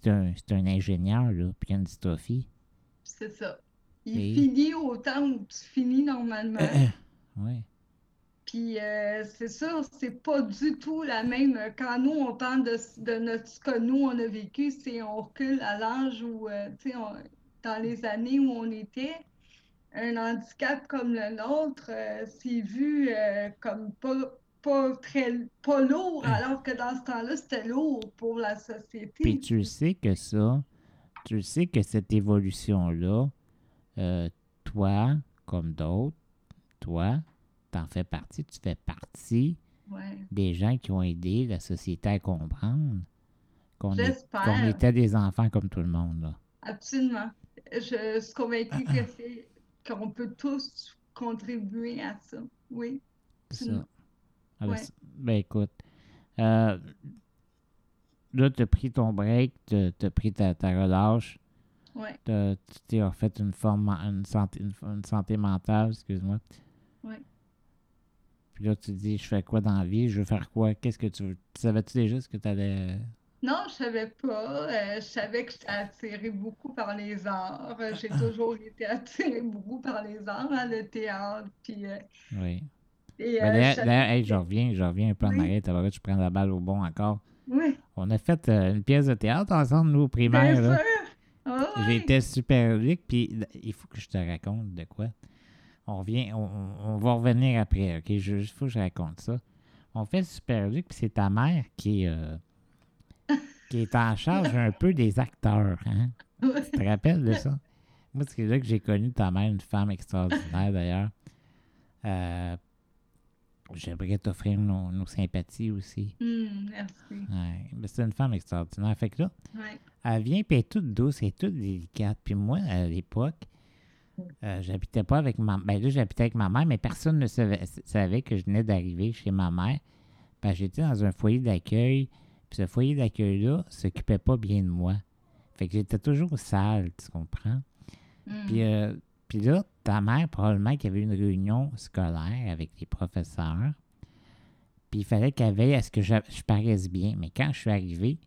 Puis c'est un, un ingénieur, là, puis il a une dystrophie. C'est ça. Il Et- finit au temps où tu finis normalement. Oui. Puis euh, c'est sûr, c'est pas du tout la même. Quand nous, on parle de, de notre, ce que nous, on a vécu, c'est on recule à l'âge où, euh, tu sais, dans les années où on était, un handicap comme le nôtre, euh, c'est vu comme pas, pas très pas lourd, alors que dans ce temps-là, c'était lourd pour la société. Puis tu sais que ça, tu sais que cette évolution-là, euh, toi, comme d'autres, toi, t'en fais partie, tu fais partie Ouais. des gens qui ont aidé la société à comprendre qu'on était des enfants comme tout le monde. Là. Absolument. Je suis convaincue que c'est qu'on peut tous contribuer à ça. Oui. Ça. Ouais. c'est- Ben écoute, euh, là, tu as pris ton break, tu as pris ta, ta relâche, Ouais. tu t'es refait une forme, une santé, une, une santé mentale, excuse-moi. Ouais. Puis là, tu te dis, je fais quoi dans la vie, je veux faire quoi, qu'est-ce que tu veux? Savais-tu déjà ce que tu allais. Non, je savais pas. Euh, je savais que j'étais attirée beaucoup par les arts. Euh, J'ai toujours été attirée beaucoup par les arts, hein, le théâtre. Puis, euh, Oui. Et, Ben, euh, d'ailleurs, je hey, reviens, je reviens un peu en arrière, t'as je prends la balle au bon encore. Oui, On a fait euh, une pièce de théâtre ensemble, nous, au primaire. sûr. Ah. J'étais super Luc, puis il faut que je te raconte de quoi. On revient, on, on- va revenir après, ok? Il faut que je raconte ça. On fait Super Luc, puis c'est ta mère qui, est, euh, qui est en charge un peu des acteurs, hein? Tu te rappelles de ça? Moi, c'est là que j'ai connu ta mère, une femme extraordinaire d'ailleurs. Euh, J'aimerais t'offrir nos, nos sympathies aussi. Hum, merci. Ouais, c'est une femme extraordinaire. Fait que là, Ouais. elle vient, puis elle est toute douce, elle est toute délicate. Puis moi, à l'époque, euh, j'habitais pas avec ma Ben là, j'habitais avec ma mère, mais personne ne savait, savait que je venais d'arriver chez ma mère. Que j'étais dans un foyer d'accueil. Puis ce foyer d'accueil-là s'occupait pas bien de moi. Fait que j'étais toujours sale, tu comprends? Hum. Puis, euh, puis là, ta mère, probablement qu'il y avait une réunion scolaire avec les professeurs. Puis il fallait qu'elle veille à ce que je, je paraisse bien. Mais quand je suis arrivé,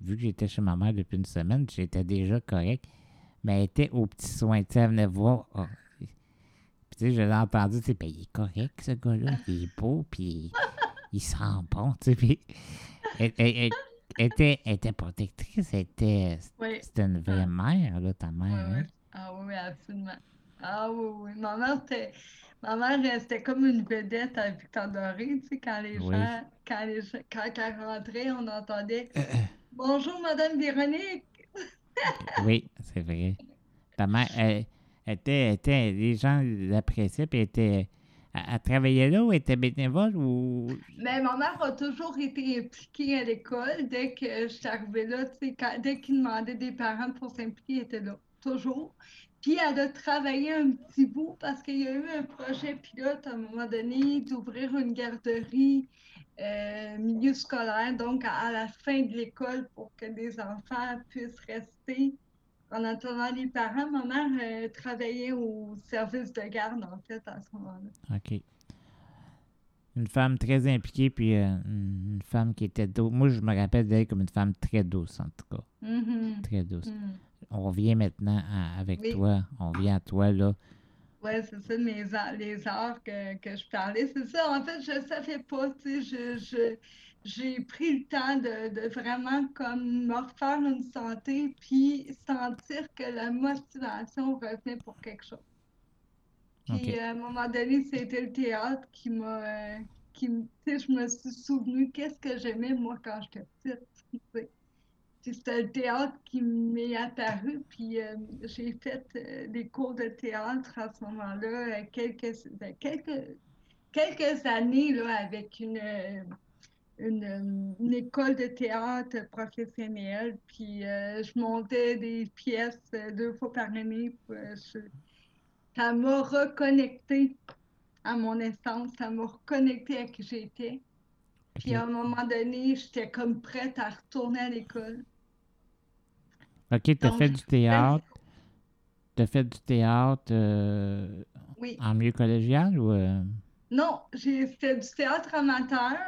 vu que j'étais chez ma mère depuis une semaine, j'étais déjà correct. Mais elle était aux petits soins. Tu sais, elle venait voir. ah. Puis tu sais, je l'ai entendu, tu sais, ben, il est correct, ce gars-là. Il est beau, puis il sent bon, tu sais. Puis elle, elle- elle- elle était, était protectrice, elle était, Oui. c'était une vraie mère, là, ta mère. Hein. Ah oui, absolument. Ah oui, oui. Ma mère, c'était, ma mère, elle, c'était comme une vedette à Victor Doré, tu sais, quand les Oui. gens, quand les quand elle rentrait, on entendait Bonjour, Madame Véronique. Oui, c'est vrai. Ta mère, elle, elle était, elle était, les gens l'appréciaient, puis elle était, elle, travaillait là ou elle était bénévole ou... Mais ma mère a toujours été impliquée à l'école. Dès que je suis arrivée là, quand- dès qu'ils demandaient des parents pour s'impliquer, elle était là, toujours. Puis elle a travaillé un petit bout parce qu'il y a eu un projet pilote à un moment donné d'ouvrir une garderie euh, milieu scolaire, donc à, la fin de l'école pour que des enfants puissent rester en attendant les parents. Ma mère euh, travaillait au service de garde, en fait, à ce moment-là. OK. Une femme très impliquée, puis euh, une femme qui était douce. Moi, je me rappelle d'elle comme une femme très douce, en tout cas. Mhm. Très douce. Mhm. On revient maintenant à- avec Oui. toi. On vient à toi, là. Ouais, c'est ça, mes les arts que, que je parlais. C'est ça, en fait, je ne savais pas, tu sais, je, je- j'ai pris le temps de, de vraiment comme me refaire une santé, puis sentir que la motivation revenait pour quelque chose. Puis à un moment donné, c'était le théâtre qui m'a, euh, qui, je me suis souvenu qu'est-ce que j'aimais moi quand j'étais petite. Puis c'était le théâtre qui m'est apparu, puis euh, j'ai fait euh, des cours de théâtre à ce moment-là, euh, quelques, ben, quelques, quelques années là, avec une, une, école de théâtre professionnelle, puis je montais des pièces deux fois par année. Ça m'a reconnecté à mon essence, ça m'a reconnecté à qui j'étais. Puis à un moment donné, j'étais comme prête à retourner à l'école. OK, tu as Donc, fait du théâtre. Tu as fait du théâtre euh, Oui. en milieu collégial ou. euh, Non, j'ai fait du théâtre amateur.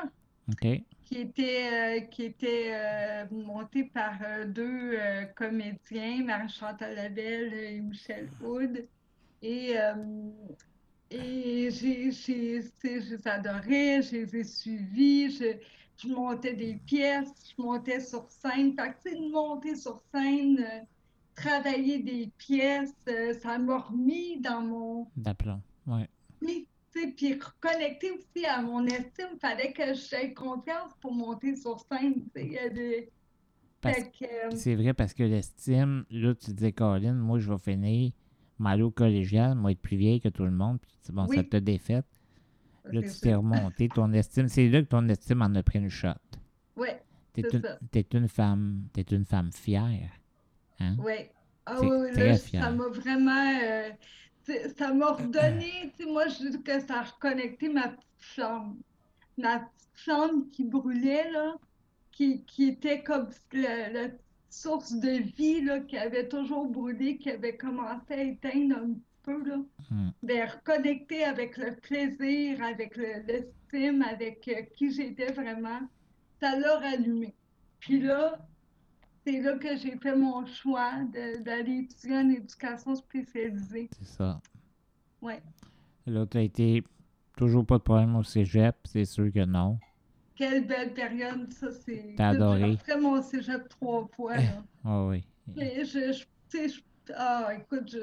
OK. qui était, euh, qui était monté par deux comédiens, Marie-Chantal Labelle et Michel Houd. Et, euh, et j'ai, sais, je les adorais, je les ai suivis, je, je montais des pièces, je montais sur scène. Fait que, de monter sur scène, euh, travailler des pièces, euh, ça m'a remis dans mon, D'aplomb. Ouais. oui, tu sais, puis reconnecter aussi à mon estime. Il fallait que j'aie confiance pour monter sur scène. des- Parce Fait que, euh, C'est vrai parce que l'estime, là, tu disais, Colin, moi, je vais finir m'aller au collégial, moi, être plus vieille que tout le monde. Puis, bon, ça Oui. t'a défaite. Là, tu t'es remonté, ton estime. C'est là que ton estime en a pris une shot. Ouais, T'es une, une femme, t'es une femme fière. Hein? ouais. Ah oui, oui, là, fière. ça m'a vraiment. euh, ça m'a redonné. tu sais, moi, je dis que ça a reconnecté ma petite flamme. Ma petite flamme qui brûlait, là, qui, qui était comme le- source de vie, là, qui avait toujours brûlé, qui avait commencé à éteindre un peu, là. Hmm. ben, reconnecter avec le plaisir, avec le- l'estime, avec euh, qui j'étais vraiment, ça l'a rallumé. Puis là, c'est là que j'ai fait mon choix de- d'aller étudier en éducation spécialisée. C'est ça. Ouais. Là, t'as été toujours pas de problème au cégep, c'est sûr que non. Quelle belle période, ça, c'est... T'as adoré. J'ai fait mon cégep trois fois. Ah oui. Et je, je- tu sais, je- ah, écoute,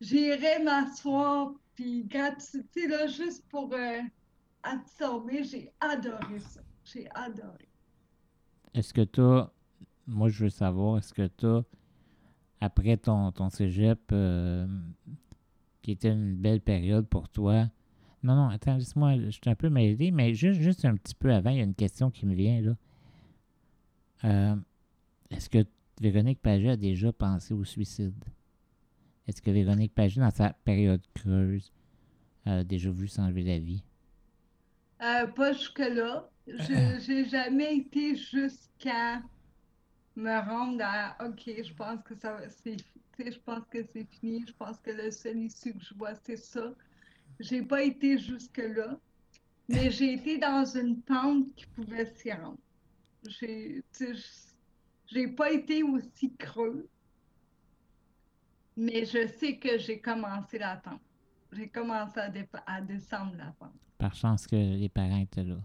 j'irais m'asseoir, puis gratuit, tu sais, là, juste pour euh, absorber, j'ai adoré ça. J'ai adoré. Est-ce que t'as, moi je veux savoir, est-ce que t'as, après ton, ton cégep, euh, qui était une belle période pour toi, non, non, attends, laisse-moi, je suis un peu mêlé, mais juste, juste un petit peu avant, il y a une question qui me vient, là. Euh, est-ce que Véronique Paget a déjà pensé au suicide? Est-ce que Véronique Paget, dans sa période creuse, a déjà voulu s'enlever la vie? Euh, pas jusque-là. Je j'ai jamais été jusqu'à me rendre à OK, je pense que ça va- c'est je pense que c'est fini, je pense que le seul issue que je vois, c'est ça. J'ai pas été jusque-là, mais j'ai été dans une pente qui pouvait s'y rendre. J'ai j'ai pas été aussi creux, mais je sais que j'ai commencé la pente. J'ai commencé à, à descendre la pente. Par chance que les parents étaient là.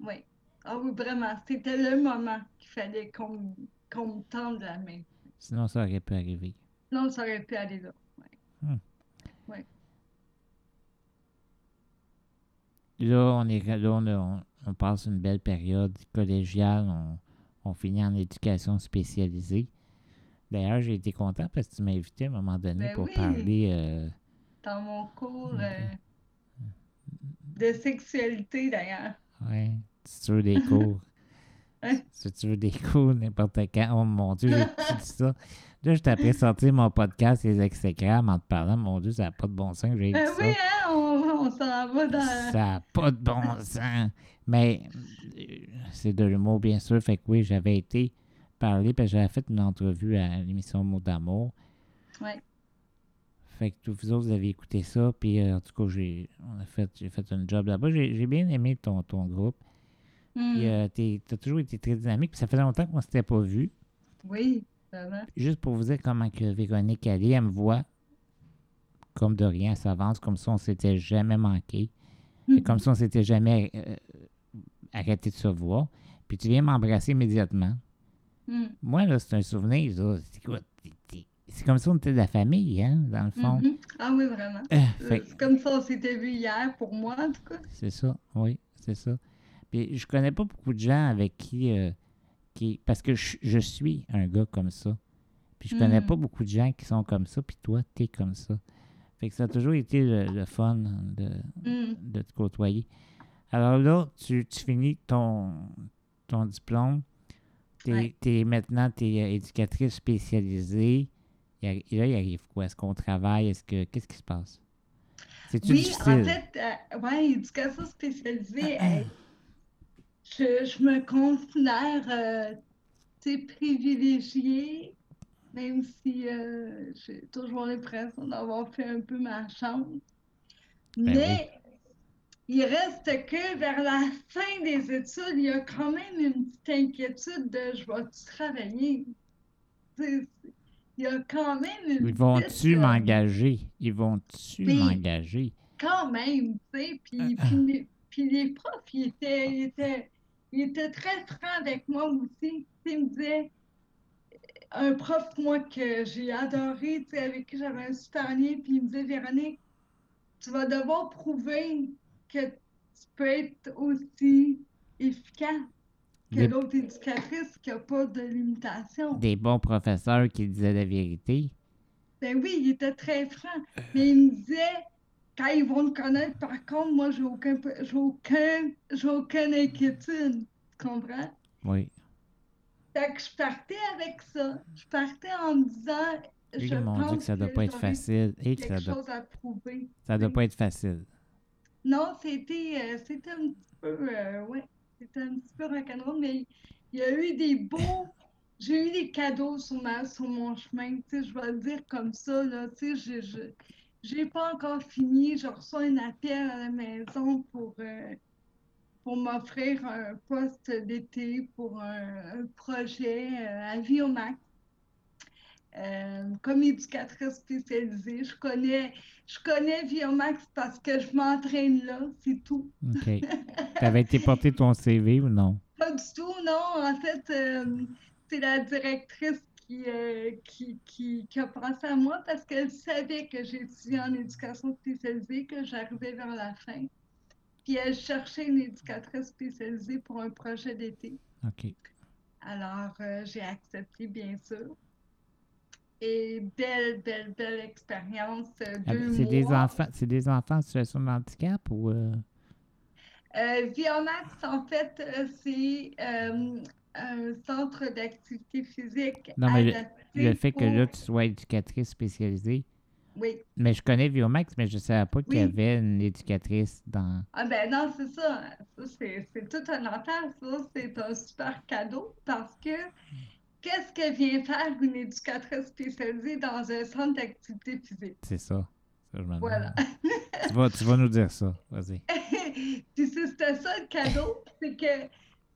Oui. Ah oui, vraiment. C'était le moment qu'il fallait qu'on me- qu'on me tende la main. Sinon, ça aurait pu arriver. Non, ça aurait pu aller là. Là, on est là, on, on- on passe une belle période collégiale. On, on finit en éducation spécialisée. D'ailleurs, j'ai été content parce que tu m'as invité à un moment donné Ben pour oui. parler. euh, Dans mon cours euh, de sexualité, d'ailleurs. ouais, si tu veux des cours. Hein? si tu veux des cours, n'importe quand. Oh mon Dieu, j'ai dit ça. Là, je t'ai sortir mon podcast, les exécrables, en te parlant. Mon Dieu, ça n'a pas de bon sens que j'ai dit Ben ça. oui, hein, va dans. Ça n'a pas de bon sens. Mais euh, c'est de l'humour, bien sûr. Fait que oui, j'avais été parler parce que j'avais fait une entrevue à l'émission Mots d'amour. Ouais. Fait que tous vous autres, vous avez écouté ça. Puis euh, en tout cas, j'ai fait, fait un job là-bas. J'ai bien aimé ton, ton groupe. Hmm. Puis euh, t'es- t'as toujours été très dynamique. Puis ça faisait longtemps qu'on s'était pas vu. Oui, vraiment. Juste pour vous dire comment que Véronique allait, elle me voit comme de rien, elle s'avance comme ça, on s'était jamais manqué. Et comme ça, on s'était jamais euh, arrêté de se voir. Puis tu viens m'embrasser immédiatement. Hmm. Moi, là, c'est un souvenir. C'est comme ça on était de la famille, hein, dans le fond. Mhm. Ah oui, vraiment. Euh, Euh, fait C'est comme ça on s'était vu hier, pour moi, en tout cas. c'est ça, oui, c'est ça. Puis je connais pas beaucoup de gens avec qui... euh, qui parce que je, je suis un gars comme ça. Puis je connais Mm. pas beaucoup de gens qui sont comme ça, puis toi, t'es comme ça. Fait que ça a toujours été le, le fun de, Hmm. de te côtoyer. Alors là, tu, tu finis ton, ton diplôme. Ouais. maintenant, tu es éducatrice spécialisée. Arri- là, il arrive quoi? Est-ce qu'on travaille? Est-ce que. Qu'est-ce qui se passe? C'est-tu Oui, difficile? en fait, euh, ouais, éducation spécialisée, euh, je, je me considère euh, privilégiée, même si euh, j'ai toujours l'impression d'avoir fait un peu ma chance. Ben Mais il reste que vers la fin des études, il y a quand même une petite inquiétude de je vais-tu travailler? Il y a quand même une Ils vont-tu euh, m'engager? Ils vont-tu m'engager? quand même, tu sais, puis, puis, les, puis les profs, ils étaient, ils étaient, ils étaient très francs avec moi aussi. Ils me disaient, un prof, moi, que j'ai adoré, tu sais, avec qui j'avais un super lien, puis il me disait, Véronique, tu vas devoir prouver que tu peux être aussi efficace que Des- l'autre éducatrice qui n'a pas de limitation. Des bons professeurs qui disaient la vérité. Ben oui, il était très franc. Mais il me disait, quand ils vont te connaître, par contre, moi, j'ai aucun, j'ai aucun, j'ai aucune inquiétude. Tu comprends? Oui. Que je partais avec ça. Je partais en me disant, Ils je m'ont dit pense que ça doit pas être facile. Et ça quelque doit, chose à prouver. ça doit pas être facile. Non, c'était, euh, c'était un petit peu, euh, ouais, c'était un petit peu rock'n'roll, mais il y a eu des beaux, j'ai eu des cadeaux sur ma, sur mon chemin, tu sais, je vais le dire comme ça, là, tu sais, j'ai, je- j'ai pas encore fini, je reçois un appel à la maison pour, euh, pour m'offrir un poste d'été pour un, un projet euh, à Viomax. Euh, comme éducatrice spécialisée, je connais, je connais Viomax parce que je m'entraîne là, c'est tout. OK. T'avais été porter ton CV ou non? Pas du tout, non. En fait, euh, c'est la directrice qui, euh, qui, qui, qui a pensé à moi parce qu'elle savait que j'étudiais en éducation spécialisée, que j'arrivais vers la fin. Puis elle cherchait une éducatrice spécialisée pour un projet d'été. OK. Alors, euh, j'ai accepté, bien sûr. Et belle, belle, belle expérience. euh, Ah, C'est des enfants, c'est des enfants en situation de handicap ou euh, Euh, Viomax, en fait, c'est un centre d'activité physique Non, mais le- fait que là tu sois éducatrice spécialisée? Oui. Mais je connais Viomax, mais je savais pas qu'il y Oui. avait une éducatrice dans. Ah ben non, c'est ça. Ça, c'est tout un affaire. Ça, c'est un super cadeau parce que qu'est-ce que vient faire une éducatrice spécialisée dans un centre d'activité physique? C'est ça. Ça, je. Voilà. tu, vas, tu vas nous dire ça. Vas-y. Puis c'était ça le cadeau, c'est que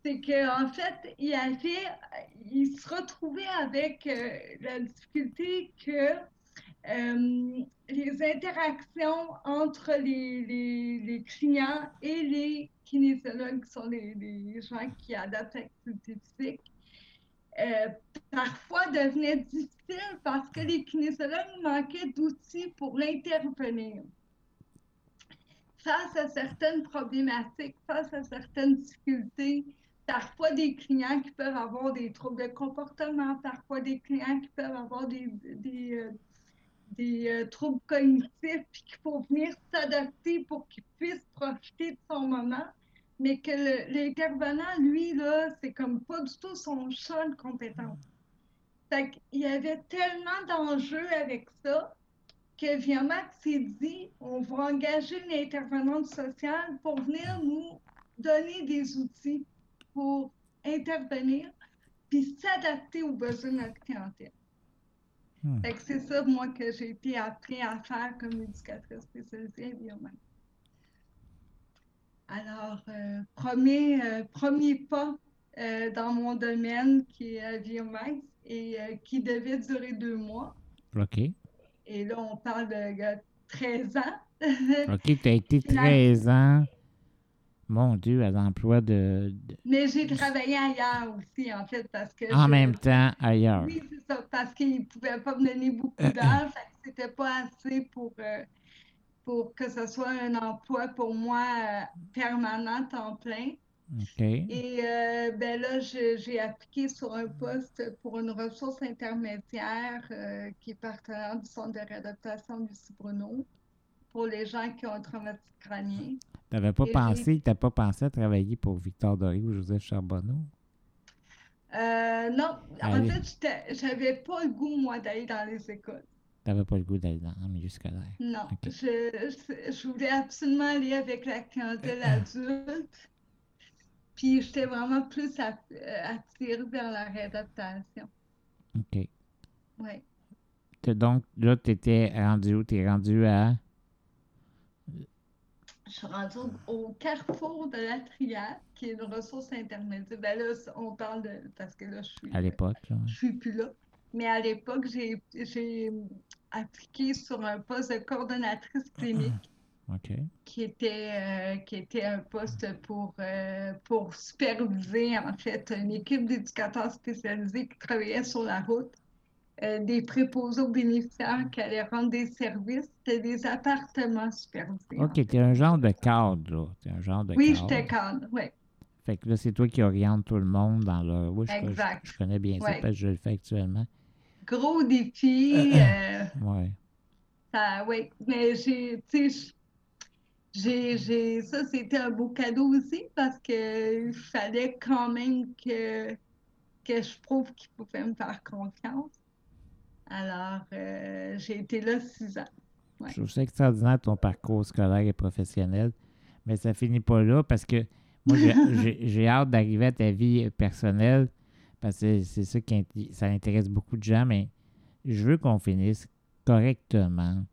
c'est que en fait, il avait, il se retrouvait avec euh, la difficulté que euh, les interactions entre les, clients et les kinésiologues, qui sont les, gens qui adaptent l'activité physique, euh, parfois devenaient difficiles parce que les kinésiologues manquaient d'outils pour intervenir face à certaines problématiques, face à certaines difficultés, parfois des clients qui peuvent avoir des troubles de comportement, parfois des clients qui peuvent avoir des, des, euh, des, euh, troubles cognitifs, puis qu'il faut venir s'adapter pour qu'ils puissent profiter de son moment, mais que l'intervenant, lui, là, c'est comme pas du tout son champ de compétence. Fait qu'il y avait tellement d'enjeux avec ça que Viamax s'est dit on va engager une intervenante sociale pour venir nous donner des outils pour intervenir puis s'adapter aux besoins de notre clientèle. Fait que c'est ça, moi, que j'ai été appris à faire comme éducatrice spécialisée à Viamax. Alors, euh, premier, euh, premier pas euh, dans mon domaine qui est à Viamax et qui devait durer deux mois. OK. Et là, on parle de euh, 13 ans. OK, tu as été Final- 13 ans, mon Dieu, à l'emploi de, de- Mais j'ai travaillé ailleurs aussi, en fait, parce que En je- même temps, ailleurs. Oui, c'est ça, parce qu'ils ne pouvaient pas me donner beaucoup d'heures, fait que c'était pas assez pour, euh, pour que ce soit un emploi pour moi euh, permanent, temps plein. OK. Et euh, ben là, j'ai appliqué sur un poste pour une ressource intermédiaire euh, qui est partenaire du Centre de réadaptation Lucie Bruno pour les gens qui ont un traumatisme crânien. T'avais pas et pensé, t'as pas pensé à travailler pour Victor Doré ou Joseph Charbonneau? Euh, non, en Allez. fait, j'avais pas le goût, moi, d'aller dans les écoles. T'avais pas le goût d'aller dans le milieu scolaire. Non, je, je, je voulais absolument aller avec la clientèle adulte. Puis j'étais vraiment plus euh, attirée vers la réadaptation. OK. T'es- Donc, là, t'étais rendu où? T'es rendu à... Je suis rendue au, carrefour de la triade, qui est une ressource intermédiaire. Ben là, on parle de. Parce que là, je suis, à l'époque, là. je suis plus là. Mais à l'époque, j'ai, j'ai appliqué sur un poste de coordonnatrice clinique. OK. qui était, euh, qui était un poste pour, euh, pour superviser, en fait, une équipe d'éducateurs spécialisés qui travaillait sur la route, des préposés aux bénéficiaires qui allaient rendre des services. C'était des appartements supervisés. OK, t'es un genre de cadre, là. T'es un genre de Oui, cadre. j'étais cadre, oui. Fait que là, c'est toi qui oriente tout le monde dans leur... Oui, je, Exact. je connais bien ça parce que je le fais actuellement. Gros défi. euh, Ouais. Ça, oui, mais j'ai, tu sais, j'ai, j'ai, ça, c'était un beau cadeau aussi parce que il fallait quand même que, que je prouve qu'il pouvait me faire confiance. Alors, euh, j'ai été là six ans. Je trouve ça extraordinaire ton parcours scolaire et professionnel, mais ça finit pas là parce que moi, j'ai- hâte d'arriver à ta vie personnelle parce que c'est ça qui ça intéresse beaucoup de gens, mais je veux qu'on finisse correctement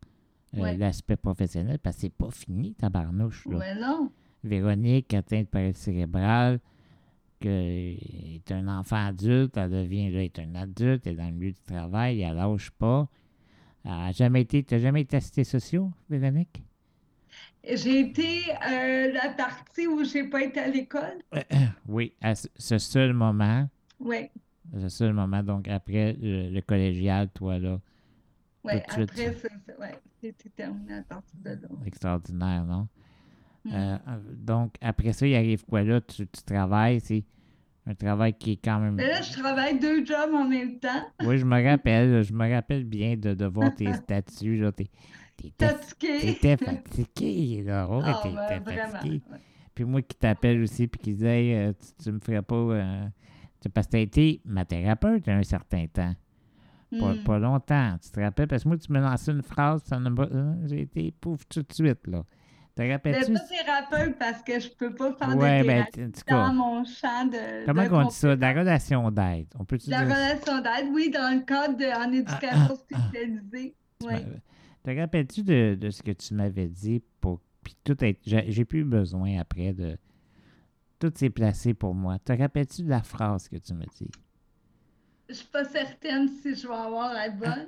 euh, Ouais. l'aspect professionnel parce que c'est pas fini, tabarnouche. Là. Ouais, non. Véronique, atteinte de paralysie cérébrale, est un enfant adulte, elle devient là, est un adulte, elle est dans le milieu du travail, elle lâche pas. Elle a jamais été, t'as jamais été assisté social, Véronique? J'ai été euh, la partie où j'ai pas été à l'école. Oui, à ce- seul moment, Oui, ce seul moment, donc après le, le collégial, toi là, oui. Après, c'est ouais, c'était terminé à partir de là. extraordinaire, non? Mm. Euh, donc après ça, il arrive quoi là? Tu, tu travailles, c'est un travail qui est quand même. Mais là, je travaille deux jobs en même temps. Oui, je me rappelle, je me rappelle bien de, de voir tes statuts, là. T'es- T'étais fatigué, là. Oh, Ah, t'étais ben, vraiment. fatigué. Puis moi qui t'appelle aussi, puis qui disait, Hey, euh, tu, tu me ferais pas. euh, tu- parce que t'as été ma thérapeute un certain temps. Pas, Hmm. pas longtemps. Tu te rappelles? Parce que moi, tu me lançais une phrase, ça euh, j'ai été pouf tout de suite, là. Te rappelles-tu? pas thérapeute parce que je peux pas faire Ouais, de ben, thérapie dans mon champ de, comment de on dit ça? De la relation d'aide. On peut-tu La dire relation d'aide, oui, dans le cadre de, en éducation ah, ah. spécialisée. Tu Oui. Te rappelles-tu de, de ce que tu m'avais dit pour. Puis tout est. J'ai j'ai plus besoin après de. Tout s'est placé pour moi. Te rappelles-tu de la phrase que tu me dis? Je suis pas certaine si je vais avoir la bonne,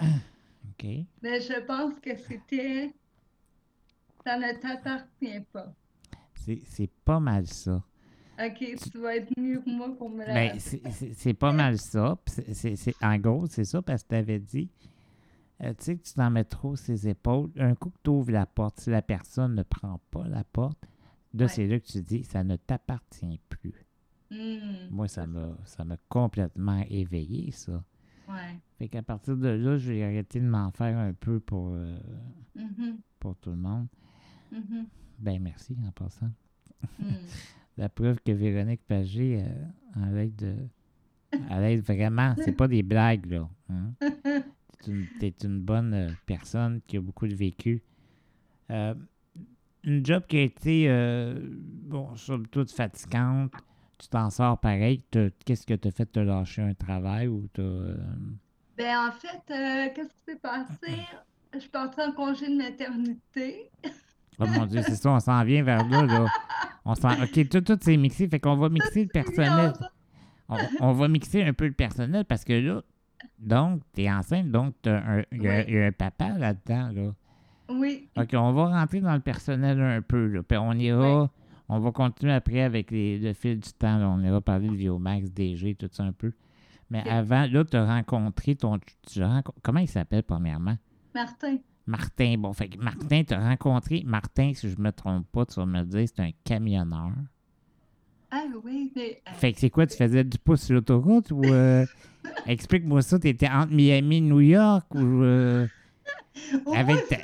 OK? mais je pense que c'était ça ne t'appartient pas. C'est pas mal ça. OK, tu vas être mieux que moi pour me la Ben, c'est- pas mal ça. C'est- en gros, c'est ça parce que tu avais dit, euh, tu sais, que tu t'en mets trop ses épaules. Un coup que tu ouvres la porte, si la personne ne prend pas la porte, là, Ouais. c'est là que tu dis, ça ne t'appartient plus. Hmm, Moi, ça m'a ça m'a complètement éveillé, ça. ouais. Fait qu'à partir de là, j'ai arrêté de m'en faire un peu pour, euh, Mhm, pour tout le monde. Mhm, Ben, merci en passant. hmm. La preuve que Véronique Pagé, euh, elle aide, de, elle aide vraiment. C'est pas des blagues, là. hein. T'es une, bonne euh, personne qui a beaucoup de vécu. Euh, une job qui a été, euh, bon, somme toute fatigante. Tu t'en sors pareil. T'as- Qu'est-ce que tu as fait? T'as lâché un travail ou t'as... euh, Ben, en fait, euh, qu'est-ce qui s'est passé? Je suis partie en congé de maternité. Oh mon Dieu, c'est ça, on s'en vient vers là, là. On. OK, tout, tout c'est mixé. Fait qu'on va mixer le personnel. On, on va mixer un peu le personnel parce que là, donc, t'es enceinte, donc t'as un- il y, a- Oui. y a un papa là-dedans, là. Oui, OK, on va rentrer dans le personnel un peu, là. Puis on ira, on va continuer après avec les, le fil du temps, là. On ira parler de Viomax, DG, tout ça un peu. Mais avant, là, tu as rencontré ton... tu renco- Comment il s'appelle, premièrement? Martin. Martin. Bon, fait que Martin, tu as rencontré... Martin, si je me trompe pas, tu vas me le dire, c'est un camionneur. Ah oui, mais. euh, Fait que c'est quoi, tu faisais du pouce sur l'autoroute ou... euh, Explique-moi ça, t'étais entre Miami et New York ou... euh, avec ta-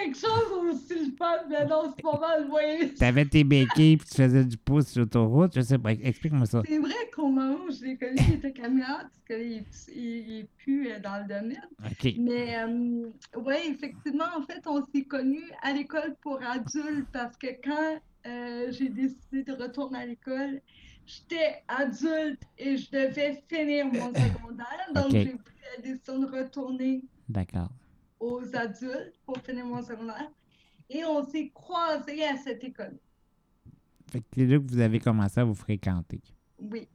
quelque chose aussi le fun, mais non, c'est pas mal, oui. T'avais tes béquilles puis tu faisais du pouce sur l'autoroute. Je sais pas. Explique-moi ça. C'est vrai qu'au moment où je l'ai connu, il était camionneur, parce qu'il est, il est plus euh, dans le domaine. OK. Mais euh, oui, effectivement, en fait, on s'est connus à l'école pour adultes parce que quand euh, j'ai décidé de retourner à l'école, j'étais adulte et je devais finir mon secondaire. Donc, j'ai pris la décision de retourner D'accord. Aux adultes pour finir mon secondaire. Et on s'est croisés à cette école. Fait que c'est là que vous avez commencé à vous fréquenter. Oui,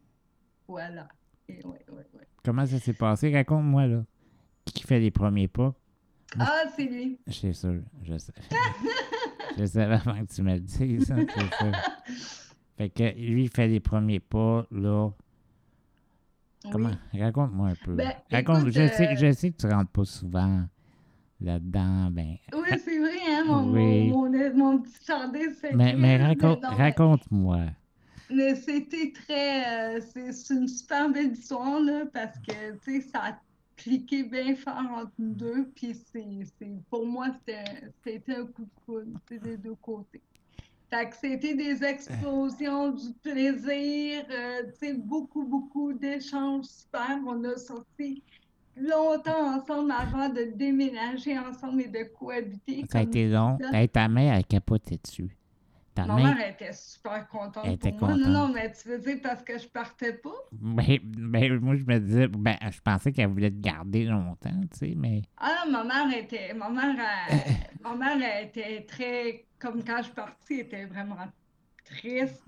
voilà. Et ouais, ouais, ouais. Comment ça s'est passé? Raconte-moi, là. Qui fait les premiers pas? Ah, c'est lui. Je suis sûr. Je sais. je savais avant que tu me le dises. hein. Fait que lui, il fait les premiers pas, là. Comment? Oui. Raconte-moi un peu. Ben, Raconte, écoute, je, sais, euh, je sais que tu rentres pas souvent là-dedans, ben. Oui, c'est vrai, hein, mon, Oui. mon, mon, mon petit jardin secret. Mais, mais raconte, raconte-moi. Mais c'était très. euh, c'est une super belle histoire, là, parce que, tu sais, ça a cliqué bien fort entre nous deux. Puis, c'est, pour moi, c'était un coup de sais, des deux côtés. Fait que c'était des explosions, du plaisir, euh, tu sais, beaucoup, beaucoup d'échanges super. On a sorti longtemps ensemble avant de déménager ensemble et de cohabiter. Ça a été long. Hey, ta mère, elle capotait dessus. Ta Ma mère. mère était super contente Elle était pour moi. Non, contente. non, mais tu veux dire parce que je partais pas? Ben, ben, moi, je me disais, ben, je pensais qu'elle voulait te garder longtemps, tu sais, mais. Ah non, ma mère était, ma mère, elle- ma mère elle était très, comme quand je suis partie, elle était vraiment triste,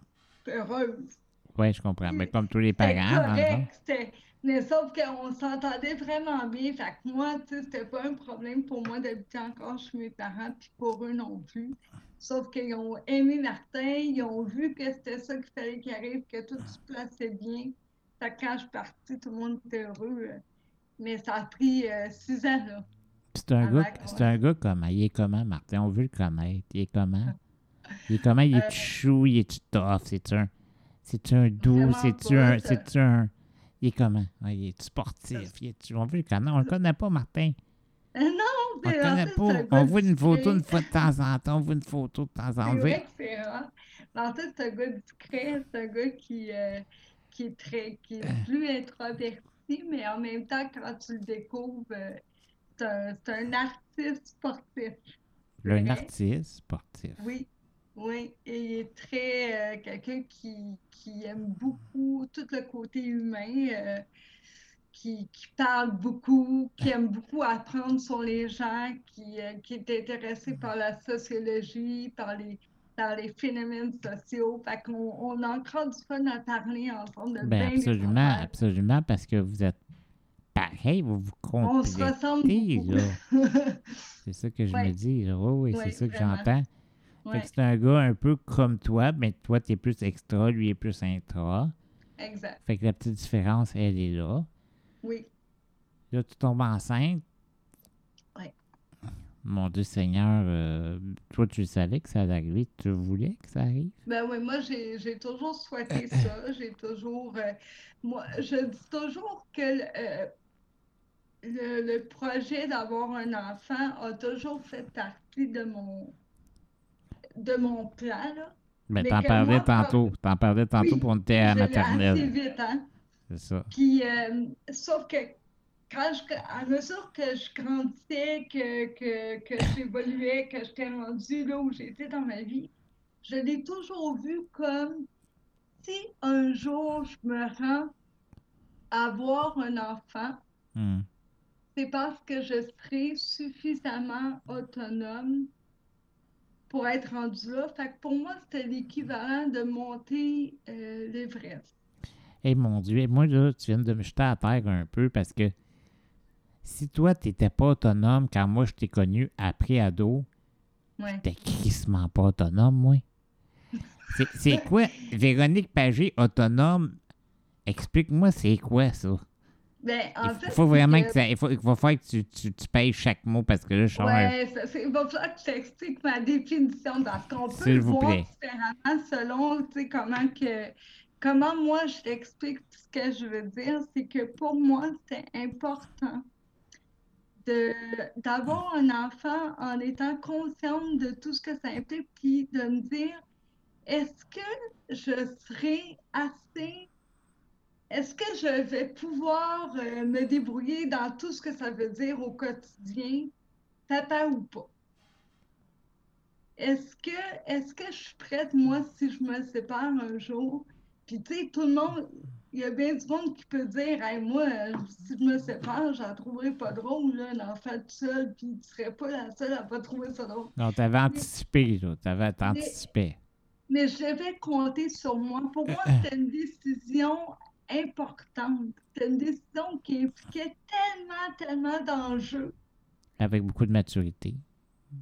heureuse. Ouais, je comprends. Mais comme tous les parents, c'était, mais sauf qu'on s'entendait vraiment bien. Fait que moi, tu sais, c'était pas un problème pour moi d'habiter encore chez mes parents, puis pour eux non plus. Sauf qu'ils ont aimé Martin, ils ont vu que c'était ça qu'il fallait qu'il arrive, que tout se plaçait bien. Fait que quand je suis partie, tout le monde était heureux. euh, Mais ça a pris euh, six ans, là. C'est un, gars, c'est un gars comment? Il est comment, Martin? On veut le connaître. Il est comment? Il est comment? Il Euh, est chou? Il est tough? C'est-tu un, c'est un doux? C'est-tu un, ça. c'est-tu un... Il est comment? Ouais, il est sportif? Il est on veut le connaître. On le connaît pas, Martin. Euh, Non, On le c'est- connaît c'est pas. On voit une photo une fois de temps en temps. On voit une photo de temps en C'est temps. c'est en fait, c'est un gars discret, c'est un gars qui, euh, qui est très, qui est plus introverti, mais en même temps, quand tu le découvres, euh, c'est un, c'est un artiste sportif. Un artiste sportif. Oui, oui. Et il est très, euh, quelqu'un qui, qui aime beaucoup tout le côté humain, euh, qui, qui parle beaucoup, qui aime beaucoup apprendre sur les gens, qui, euh, qui est intéressé par la sociologie, par les, par les phénomènes sociaux. Fait qu'on on a encore du fun à parler ensemble de Ben absolument, absolument, parce que vous êtes pareil, vous vous On se complétez, ressemble. C'est ça que je Ouais. me dis. Oui, oui, c'est ça que j'entends. Fait Ouais, que c'est un gars un peu comme toi, mais toi, t'es plus extra, lui est plus intra. exact. Fait que la petite différence, elle est là. Oui. Là, tu tombes enceinte. Ouais. Mon Dieu Seigneur, euh, toi, tu savais que ça allait arriver. Tu voulais que ça arrive? Ben oui, moi, j'ai toujours souhaité ça. J'ai toujours. euh, moi, je dis toujours que le, euh, le, le projet d'avoir un enfant a toujours fait partie de mon, de mon plan. Là. Mais t'en parlais comme- tantôt. T'en parlais tantôt Oui, pour à l'ai assez maternelle. vite, hein? C'est ça. Puis, euh, sauf que quand je, à mesure que je grandissais, que, que, que j'évoluais, que j'étais rendue là où j'étais dans ma vie, je l'ai toujours vu comme si un jour je me rends à avoir un enfant, Hmm. c'est parce que je serai suffisamment autonome pour être rendue là. Fait que pour moi, c'était l'équivalent de monter euh, l'Everest. Eh mon Dieu, moi là, tu viens de me jeter à terre un peu parce que si toi, t'étais pas autonome quand moi je t'ai connu après ado, Ouais. t'es crissement pas autonome, moi. C'est quoi, Véronique Pagé autonome? Explique-moi, c'est quoi ça? Ben, en Il fait, faut vraiment que- que ça. Il, faut, il va falloir que tu, tu, tu payes chaque mot parce que là, je Ouais, ça, il va falloir que je t'explique ma définition parce qu'on peut le voir plaît. différemment selon, tu comment que, comment moi je t'explique ce que je veux dire. C'est que pour moi, c'est important d'avoir un enfant en étant consciente de tout ce que ça implique, puis de me dire, est-ce que je serai assez, est-ce que je vais pouvoir euh, me débrouiller dans tout ce que ça veut dire au quotidien, papa ou pas? Est-ce que, est-ce que je suis prête, moi, si je me sépare un jour? Puis, tu sais, tout le monde, il y a bien du monde qui peut dire, hey, moi, si je me sépare, j'en trouverais pas drôle, là, un enfant tout seul, puis tu serais pas la seule à pas trouver ça drôle. Non, t'avais anticipé, là. T'avais anticipé. Mais je devais compter sur moi. Pour moi, c'était une décision importante. C'était une décision qui impliquait tellement, tellement d'enjeux Avec beaucoup de maturité.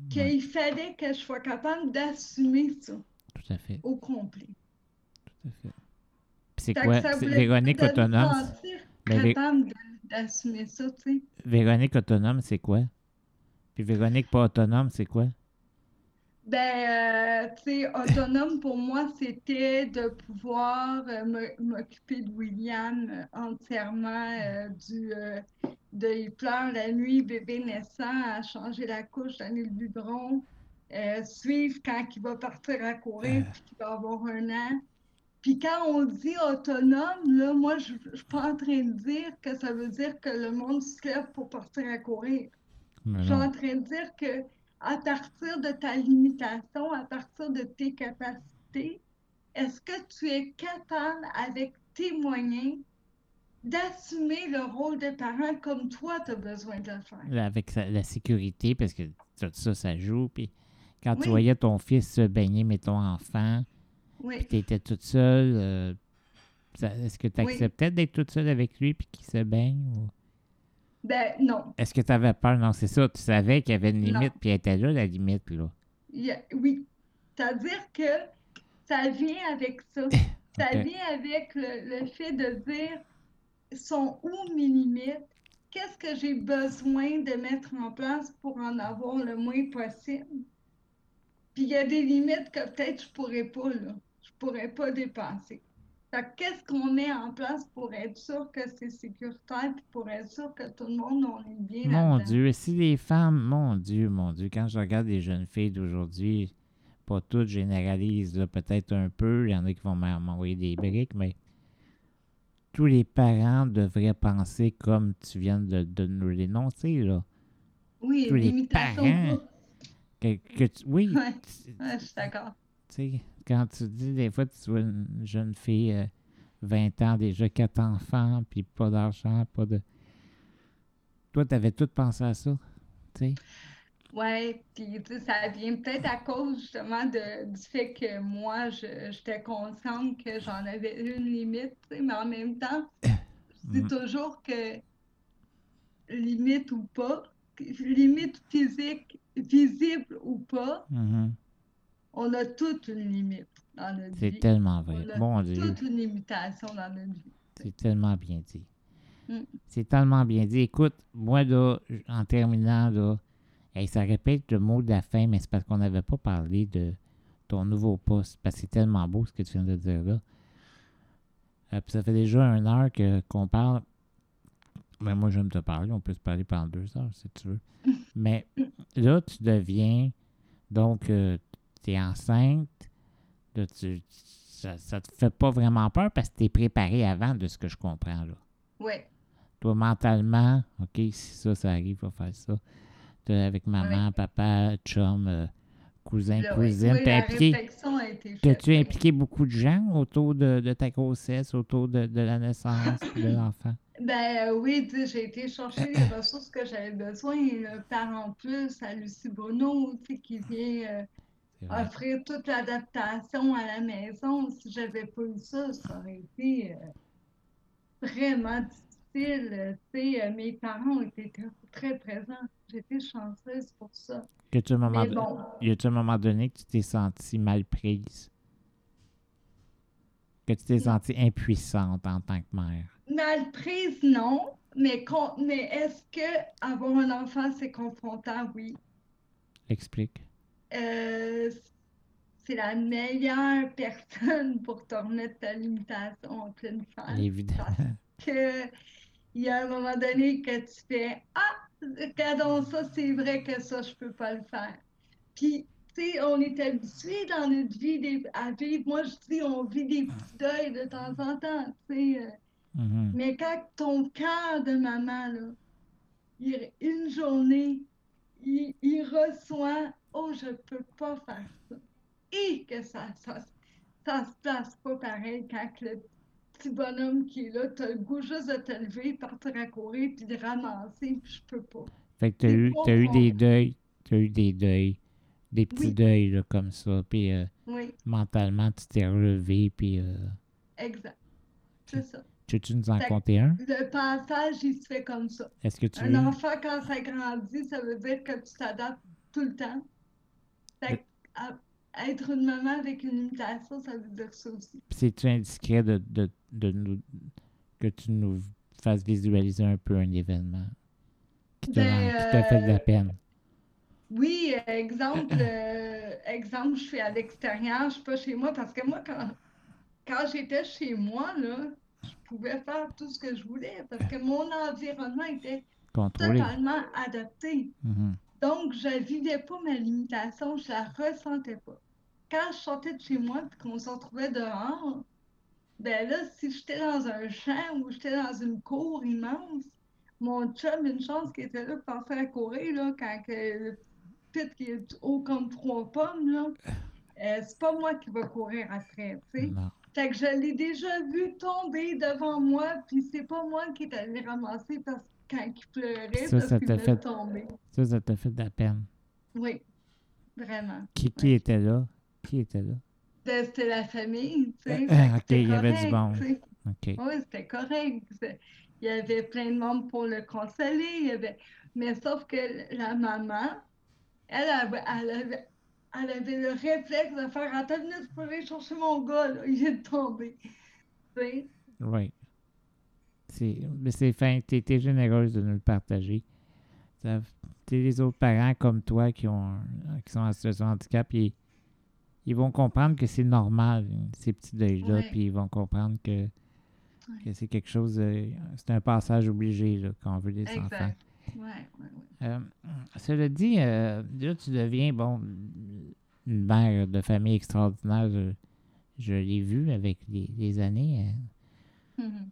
qu'il fallait que je sois capable d'assumer ça Tout à fait. au complet. Tout à fait. C'est quoi? ça Véronique autonome. Vé- capable d'assumer ça, tu sais. Véronique autonome, c'est quoi? Puis Véronique pas autonome, c'est quoi? Ben, euh, tu sais, autonome pour moi, c'était de pouvoir euh, m'occuper de William euh, entièrement, du, de il pleure la nuit, bébé naissant, à changer la couche, donner le biberon, suivre quand il va partir à courir, puis qu'il va avoir un an. Puis quand on dit autonome, là, moi, je je suis pas en train de dire que ça veut dire que le monde se lève pour partir à courir. Je suis en train de dire que à partir de ta limitation, à partir de tes capacités, est-ce que tu es capable, avec tes moyens, d'assumer le rôle de parent comme toi, tu as besoin de le faire? Avec la sécurité, parce que tout ça, ça joue. Puis quand tu voyais ton fils se baigner, mais ton enfant, Oui. tu étais toute seule, euh, est-ce que tu Oui. acceptais d'être toute seule avec lui puis qu'il se baigne? ou- Ben non. Est-ce que tu avais peur? Non, c'est ça. Tu savais qu'il y avait une limite, puis elle était là, la limite, là. Oui. C'est-à-dire que ça vient avec ça. Ça vient avec le, le fait de dire sont où mes limites? Qu'est-ce que j'ai besoin de mettre en place pour en avoir le moins possible? Puis il y a des limites que peut-être je pourrais pas, là. Je pourrais pas dépasser. Qu'est-ce qu'on met en place pour être sûr que c'est sécuritaire puis pour être sûr que tout le monde on est bien Mon? Dieu, si les femmes, mon Dieu, mon Dieu, quand je regarde les jeunes filles d'aujourd'hui, pas toutes généralisent, peut-être un peu, il y en a qui vont m'en- m'envoyer des briques, mais tous les parents devraient penser comme tu viens de, de nous l'énoncer, là. Oui, tous les parents. Que, que tu- oui, Ouais. tu Ouais, je suis d'accord. Quand tu dis, des fois, tu vois une jeune fille, euh, 20 ans, déjà quatre enfants, puis pas d'argent, pas de... Toi, t'avais tout pensé à ça, tu sais? Ouais, puis ça vient peut-être à cause justement de, du fait que moi, je- j'étais consciente que j'en avais une limite, tu sais, mais en même temps, je dis Mhm. toujours que limite ou pas, limite physique, visible ou pas, Mhm. On a toute une limite dans notre C'est vie. tellement On vrai. a Mon Dieu, toute une limitation dans notre vie. c'est tellement bien dit. Mm. C'est tellement bien dit. Écoute, moi, là, en terminant, là, hey, ça répète le mot de la fin, mais c'est parce qu'on n'avait pas parlé de ton nouveau poste, parce que c'est tellement beau ce que tu viens de dire là. Euh, puis ça fait déjà une heure que, qu'on parle. Mais moi, j'aime te parler. On peut se parler pendant deux heures, si tu veux. Mais là, tu deviens. Donc, tu enceinte. Là, tu, ça, ça te fait pas vraiment peur parce que tu es préparé avant de ce que je comprends. Là. Ouais, Toi, mentalement, OK, si ça, ça arrive, va faire ça. T'as avec maman, papa, chum, euh, cousin, là, cousine. Oui, T'as impliqué, oui. impliqué beaucoup de gens autour de, de ta grossesse, autour de, de la naissance de l'enfant? Ben euh, oui, tu j'ai été chercher les ressources que j'avais besoin. Le parent plus à Lucie Bruno, tu qui vient euh. Offrir toute l'adaptation à la maison. Si j'avais pas eu ça, ça aurait été euh, vraiment difficile. euh, euh, mes parents ont été très, présents. J'étais chanceuse pour ça. Que tu, moment Mais bon, Y a-tu un moment donné que tu t'es sentie mal prise? Que tu t'es sentie impuissante en tant que mère? mal prise, non. Mais, mais est-ce que avoir un enfant, c'est confrontant? Oui. Explique. Euh, c'est la meilleure personne pour te remettre ta limitation en pleine face. Évidemment. Que il y a un moment donné que tu fais Ah, regardons ça, c'est vrai que ça, je peux pas le faire. Puis, tu sais, on est habitué dans notre vie des- à vivre. Moi, je dis, on vit des petits deuils de temps en temps, tu sais. euh, Mhm. Mais quand ton cœur de maman, là, il- une journée, il, il reçoit Oh, je peux pas faire ça. Et que ça, ça, ça se place pas pareil quand le petit bonhomme qui est là, t'as le goût juste de te lever, partir à courir, puis de ramasser, puis je peux pas. Fait que t'as eu, t'as eu des deuils, t'as eu des deuils, des petits Oui. deuils là, comme ça, puis euh, Oui, mentalement tu t'es relevé, puis euh, exact. C'est ça. tu tu nous en compter un? Le passage, il se fait comme ça. Est-ce que tu Un enfant, quand ça grandit, ça veut dire que tu t'adaptes tout le temps. Fait que, à- être une maman avec une limitation, ça veut dire ça aussi. c'est-tu indiscret de, de, de nous, que tu nous fasses visualiser un peu un événement qui t'a Ben, rend- qui t'a fait de la euh, peine? Oui, exemple, euh, exemple, je suis à l'extérieur, je suis pas chez moi parce que moi, quand, quand j'étais chez moi, là, je pouvais faire tout ce que je voulais parce que mon environnement était totalement adapté. Mhm. Donc, je vivais pas ma limitation, je la ressentais pas. Quand je sortais de chez moi et qu'on se retrouvait dehors, ben là, si j'étais dans un champ ou j'étais dans une cour immense, mon chum, une chance qu'il était là pour faire à courir, là, quand le pit qui est haut comme trois pommes, là, euh, c'est pas moi qui va courir après, tu sais. Fait que je l'ai déjà vu tomber devant moi, puis c'est pas moi qui est allé ramasser parce que quand il pleurait, Ça, parce ça qu'il t'a fait- tomber. Ça, ça t'a fait de la peine. Oui, vraiment. Qui, qui Ouais. était là? Qui était là? Ben, C'était la famille, tu sais. Euh, ok, il y avait du correct, monde. tu sais. OK. Oui, c'était correct. Il y avait plein de monde pour le consoler. il y avait... Mais sauf que la maman, elle avait, elle avait, elle avait le réflexe de faire Attends, minute, je peux aller chercher mon gars, là. il est tombé. Tu sais? Oui. C'est, mais c'est fin, t'es, t'es généreuse de nous le partager. T'es les autres parents comme toi qui, ont, qui sont en situation de handicap, ils, ils vont comprendre que c'est normal, ces petits deuils-là, Ouais. puis ils vont comprendre que, que c'est quelque chose, euh, c'est un passage obligé là, quand on veut des enfants. Exact. Ouais, ouais, ouais. Euh, cela dit, euh, là, tu deviens, bon, une mère de famille extraordinaire. Je, je l'ai vu avec les, les années. hein. Mhm.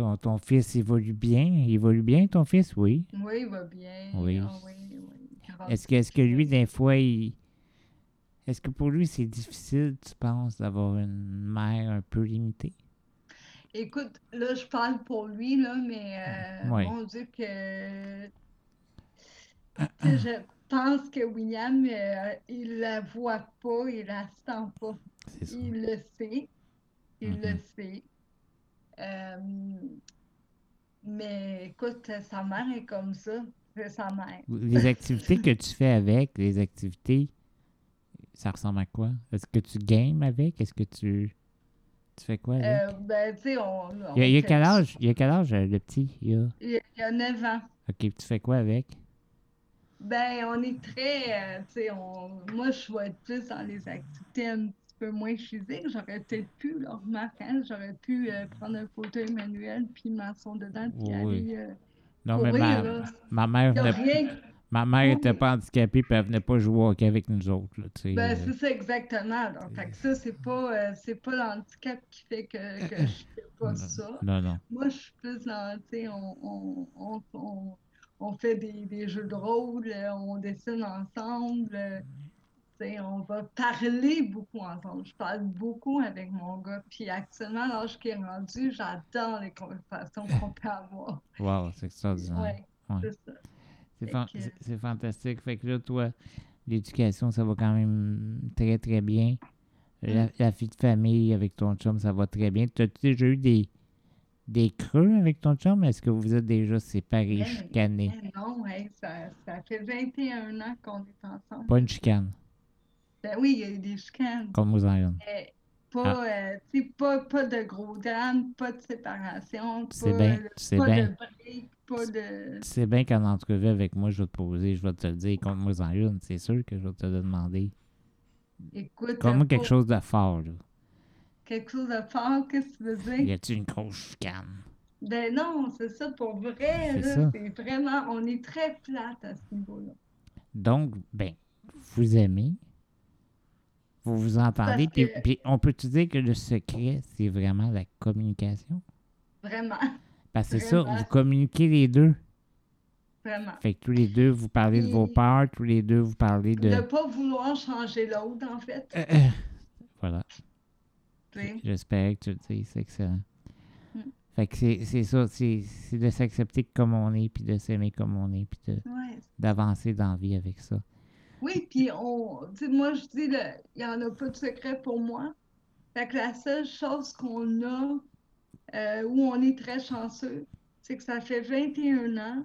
Ton, ton fils évolue bien. Il évolue bien, ton fils, oui. Oui, il va bien. Oui. Ah oui, oui. Grâce Est-ce que, est-ce que lui, des fois, il... Est-ce que pour lui, c'est difficile, tu penses, d'avoir une mère un peu limitée? Écoute, là, je parle pour lui, là, mais euh, Ouais. mon Dieu que... Je pense que William, euh, il la voit pas, il la sent pas. Il le sait. Il le Mhm. sait. Euh, mais écoute, sa mère est comme ça. C'est sa mère. Les activités que tu fais avec, les activités, ça ressemble à quoi? Est-ce que tu games avec? Est-ce que tu... Tu fais quoi avec? Euh, ben, tu sais, on, on il, y a, il y a fait- quel âge? Il y a quel âge, le petit? Il y a... Il y a- il y a 9 ans. OK, tu fais quoi avec? Ben, on est très, euh, tu sais, on... moi, je être plus dans les activités peu moins physiques. J'aurais peut-être pu, là, remarque, hein, j'aurais pu euh, prendre un fauteuil manuel, puis m'asseoir dedans, puis Oui. aller euh, Non, mais courir, ma, là. ma mère rien. ma mère était pas handicapée puis elle venait pas jouer au hockey avec nous autres. Là, Ben, euh, c'est ça exactement. Donc, fait que ça, c'est pas, euh, c'est pas l'handicap qui fait que, que je fais pas ça. non, non. Moi, je suis plus dans, tu sais, on, on, on, fait des, des jeux de rôle, on dessine ensemble, on va parler beaucoup ensemble. Je parle beaucoup avec mon gars. Puis actuellement, l'âge qui est rendu, j'adore les conversations qu'on peut avoir. Wow, c'est extraordinaire. Ouais, Ouais. c'est ça. C'est fan- que- fantastique. Fait que là, toi, l'éducation, ça va quand même très, très bien. La, Mm. la vie de famille avec ton chum, ça va très bien. Tu as déjà eu des, des creux avec ton chum? Est-ce que vous êtes déjà séparés, Ben, chicanés? Non, hey, ça, ça fait 21 ans qu'on est ensemble. Pas une chicane, Ben oui, il y a eu des chicanes. comme aux. Mais pas, euh, tu sais, pas, pas de gros drame, pas de séparation, pas, bien, euh, pas bien. de break, pas de... Sais bien qu'en entrevue avec moi, je vais te poser, je vais te le dire, compte-moi en une. C'est sûr que je vais te le demander. Écoute, Comme euh, quelque chose de fort, là. quelque chose de fort, qu'est-ce que tu veux Y dire? a-tu une grosse chicane? Ben non, c'est ça, pour vrai, C'est là, c'est vraiment, on est très plate à ce niveau-là. Donc, ben, vous aimez, vous vous entendez, Parce puis, que- puis on peut-tu dire que le secret, c'est vraiment la communication? Vraiment, Parce que c'est ça, vous communiquez les deux. vraiment. Fait que tous les deux, vous parlez de vos peurs, tous les deux, vous parlez de... De ne pas vouloir changer l'autre, en fait. Euh, euh. Voilà. J'espère que tu le dis, c'est excellent. Mm. Fait que c'est ça, c'est de s'accepter comme on est, puis de s'aimer comme on est, puis de- Ouais. d'avancer dans la vie avec ça. Oui, puis on, moi, je dis, il n'y en a pas de secret pour moi. Fait que la seule chose qu'on a, euh, où on est très chanceux, c'est que ça fait 21 ans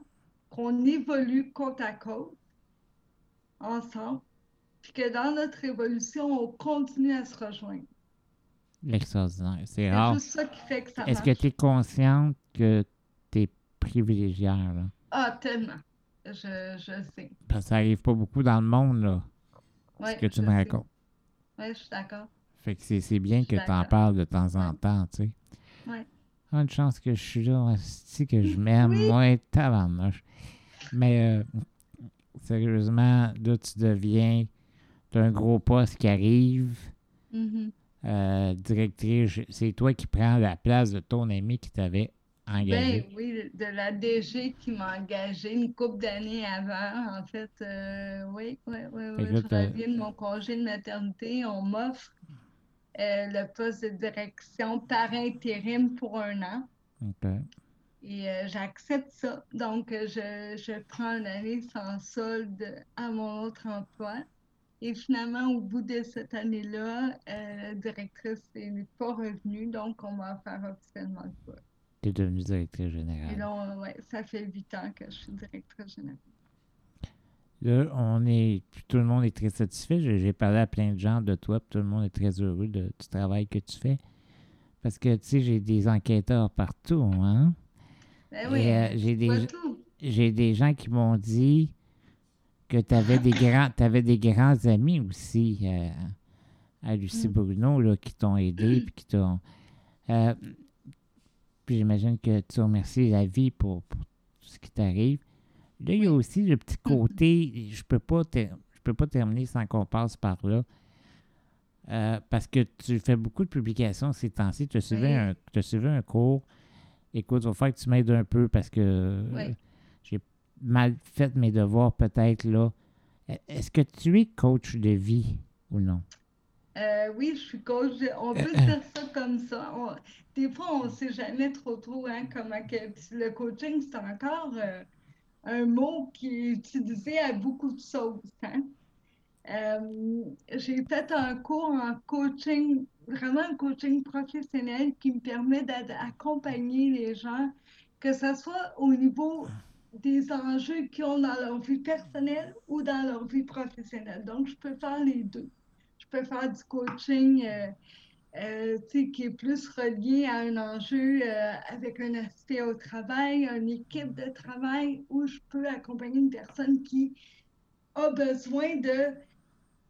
qu'on évolue côte à côte, ensemble, puis que dans notre évolution, on continue à se rejoindre. L'extraordinaire. C'est C'est rare. juste ça qui fait que ça Est-ce que tu es consciente que tu es privilégiée, là? Ah, tellement. Je, je sais. Parce que ça arrive pas beaucoup dans le monde, là, Ouais, ce que tu me sais. racontes. Ouais, je suis d'accord. Fait que c'est bien que tu en parles de temps en temps, tu sais. Ouais. Ah, une chance que je suis là, c'est que je m'aime, Oui. moi, tabarnouche. Mais euh, sérieusement, là, tu deviens. Tu un gros poste qui arrive. Mhm. euh, directrice, c'est toi qui prends la place de ton ami qui t'avait engagé. Ben oui, de la DG qui m'a engagée une couple d'années avant. En fait, euh, oui, oui, oui, oui. Je t'as- reviens de mon congé de maternité. On m'offre euh, le poste de direction par intérim pour un an. Ok. Et euh, j'accepte ça. Donc, euh, je, je prends une année sans solde à mon autre emploi. Et finalement, au bout de cette année-là, euh, la directrice n'est pas revenue. Donc, on m'a offert officiellement le poste. Tu es devenue directrice Et générale. là, on- ouais, ça fait huit ans que je suis directrice générale. Là, on est, tout le monde est très satisfait. J'ai parlé à plein de gens de toi, puis tout le monde est très heureux de- du travail que tu fais. Parce que, tu sais, j'ai des enquêteurs partout, hein? Ben oui, euh, j'ai des, j'ai des gens qui m'ont dit que tu avais des grands des grands amis aussi euh, à Lucie Mm. Bruno là, qui t'ont aidé puis qui t'ont euh, puis j'imagine que tu remercies la vie pour, pour tout ce qui t'arrive. Là, il y a aussi le petit côté, je peux pas ter- je peux pas terminer sans qu'on passe par là. Euh, parce que tu fais beaucoup de publications ces temps-ci. Tu as suivi, Oui. un, tu as suivi un cours. Écoute, il va falloir que tu m'aides un peu parce que euh, Oui. j'ai mal fait mes devoirs peut-être là. E- Est-ce que tu es coach de vie ou non? Euh, oui, je suis coach. On peut dire ça comme ça. On- des fois, on ne sait jamais trop trop hein, comment que le coaching, c'est encore euh, un mot qui est utilisé à beaucoup de choses. hein. Euh, j'ai fait un cours en coaching, vraiment un coaching professionnel qui me permet d'accompagner les gens, que ce soit au niveau des enjeux qu'ils ont dans leur vie personnelle ou dans leur vie professionnelle. Donc, je peux faire les deux. Peux faire du coaching euh, euh, qui est plus relié à un enjeu euh, avec un aspect au travail, une équipe de travail, où je peux accompagner une personne qui a besoin de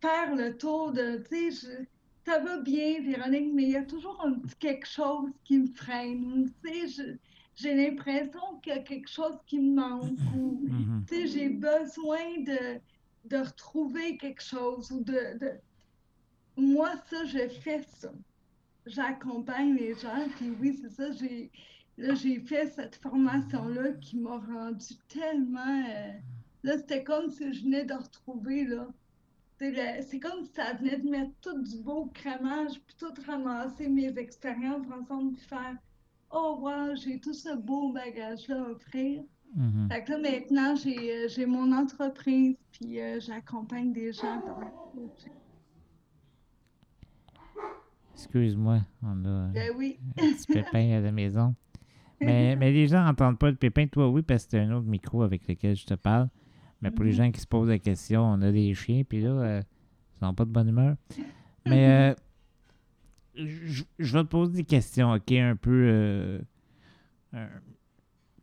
faire le tour de, tu sais, je- ça va bien, Véronique, mais il y a toujours un petit quelque chose qui me freine. Tu sais, j'ai l'impression qu'il y a quelque chose qui me manque. Ou, Mhm. tu sais, j'ai besoin de, de retrouver quelque chose ou de, de- Moi, ça, je fais ça. J'accompagne les gens, puis oui, c'est ça, j'ai... Là, j'ai fait cette formation-là qui m'a rendu tellement... euh, Là, c'était comme si je venais de retrouver, là. C'est comme si ça venait de mettre tout du beau crémage, puis tout ramasser mes expériences ensemble, puis faire « Oh, wow, j'ai tout ce beau bagage-là à offrir. » Mhm. Fait que là, maintenant, j'ai euh, j'ai mon entreprise, puis euh, j'accompagne des gens dans. Excuse-moi, on a Ben oui. un petit pépin à la maison. Mais, mais les gens n'entendent pas le pépin. Toi, oui, parce que c'est un autre micro avec lequel je te parle. Mais pour les Mhm. gens qui se posent la question, on a des chiens, puis là, euh, ils sont pas de bonne humeur. Mais euh, je je vais te poser des questions, OK, un peu euh, euh,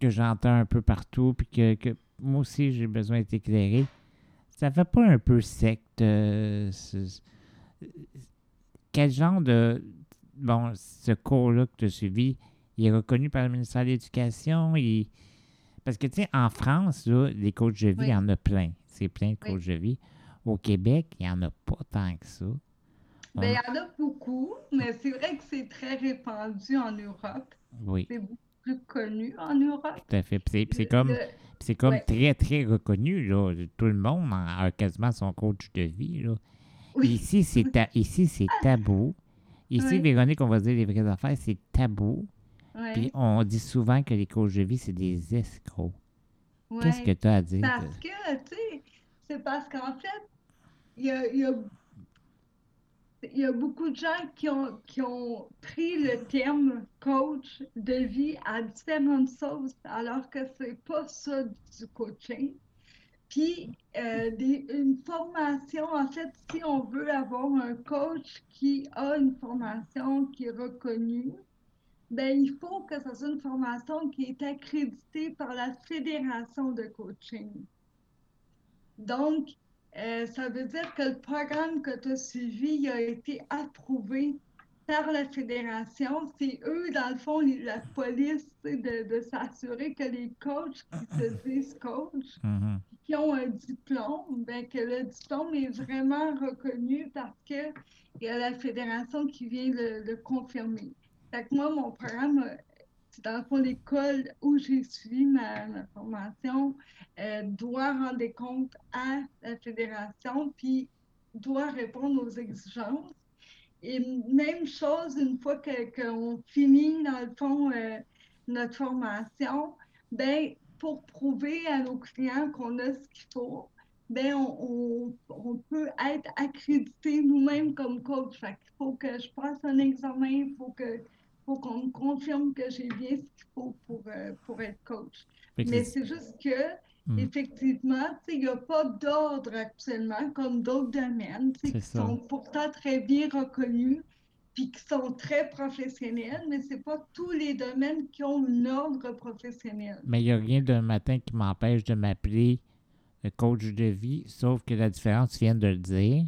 que j'entends un peu partout, puis que, que moi aussi, j'ai besoin d'être éclairé. Ça fait pas un peu secte? Quel genre de... Bon, ce cours-là que tu as suivi, il est reconnu par le ministère de l'Éducation. il- Parce que, tu sais, en France, là, les coachs de vie, Oui. il y en a plein. C'est plein de Oui. coachs de vie. Au Québec, il n'y en a pas tant que ça. Ben, il y en a beaucoup, mais c'est vrai que c'est très répandu en Europe. Oui, C'est beaucoup plus connu en Europe. tout à fait. Puis c'est- comme, c'est comme ouais. très, très reconnu. Là. Tout le monde a a quasiment son coach de vie. Là. Oui. Ici, c'est ta- ici, c'est tabou. Ici, Oui. Véronique, on va dire les vraies affaires, c'est tabou. Puis on dit souvent que les coachs de vie, c'est des escrocs. Qu'est-ce que tu as à dire? Parce que, tu sais, c'est parce qu'en fait, il y a, il y a- il y a beaucoup de gens qui ont, qui ont pris le terme coach de vie à différentes sauces, alors que c'est pas ça du coaching. Puis, euh, une formation, en fait, si on veut avoir un coach qui a une formation qui est reconnue, ben, il faut que ce soit une formation qui est accréditée par la Fédération de coaching. Donc, euh, ça veut dire que le programme que tu as suivi a été approuvé par la fédération. C'est eux, dans le fond, les- la police, de, de s'assurer que les coachs qui se disent coach, Mhm. qui ont un diplôme, ben, que le diplôme est vraiment reconnu parce que il y a la fédération qui vient le, le confirmer. Fait que moi, mon programme, c'est dans le fond l'école où j'ai suivi ma, ma formation, euh, doit rendre compte à la fédération, puis doit répondre aux exigences. Et même chose, une fois que- qu'on finit, dans le fond, euh, notre formation, ben, pour prouver à nos clients qu'on a ce qu'il faut, ben, on, on- on peut être accrédité nous-mêmes comme coach. Fait qu'il faut que je passe un examen, il faut que faut qu'on me confirme que j'ai bien ce qu'il faut pour, euh, pour être coach. Mais c'est juste que, Mm. effectivement, il n'y a pas d'ordre actuellement comme d'autres domaines C'est qui ça. sont pourtant très bien reconnus puis qui sont très professionnels, mais ce n'est pas tous les domaines qui ont un ordre professionnel. Mais il n'y a rien d'un matin qui m'empêche de m'appeler euh, coach de vie, sauf que la différence, tu viens de le dire,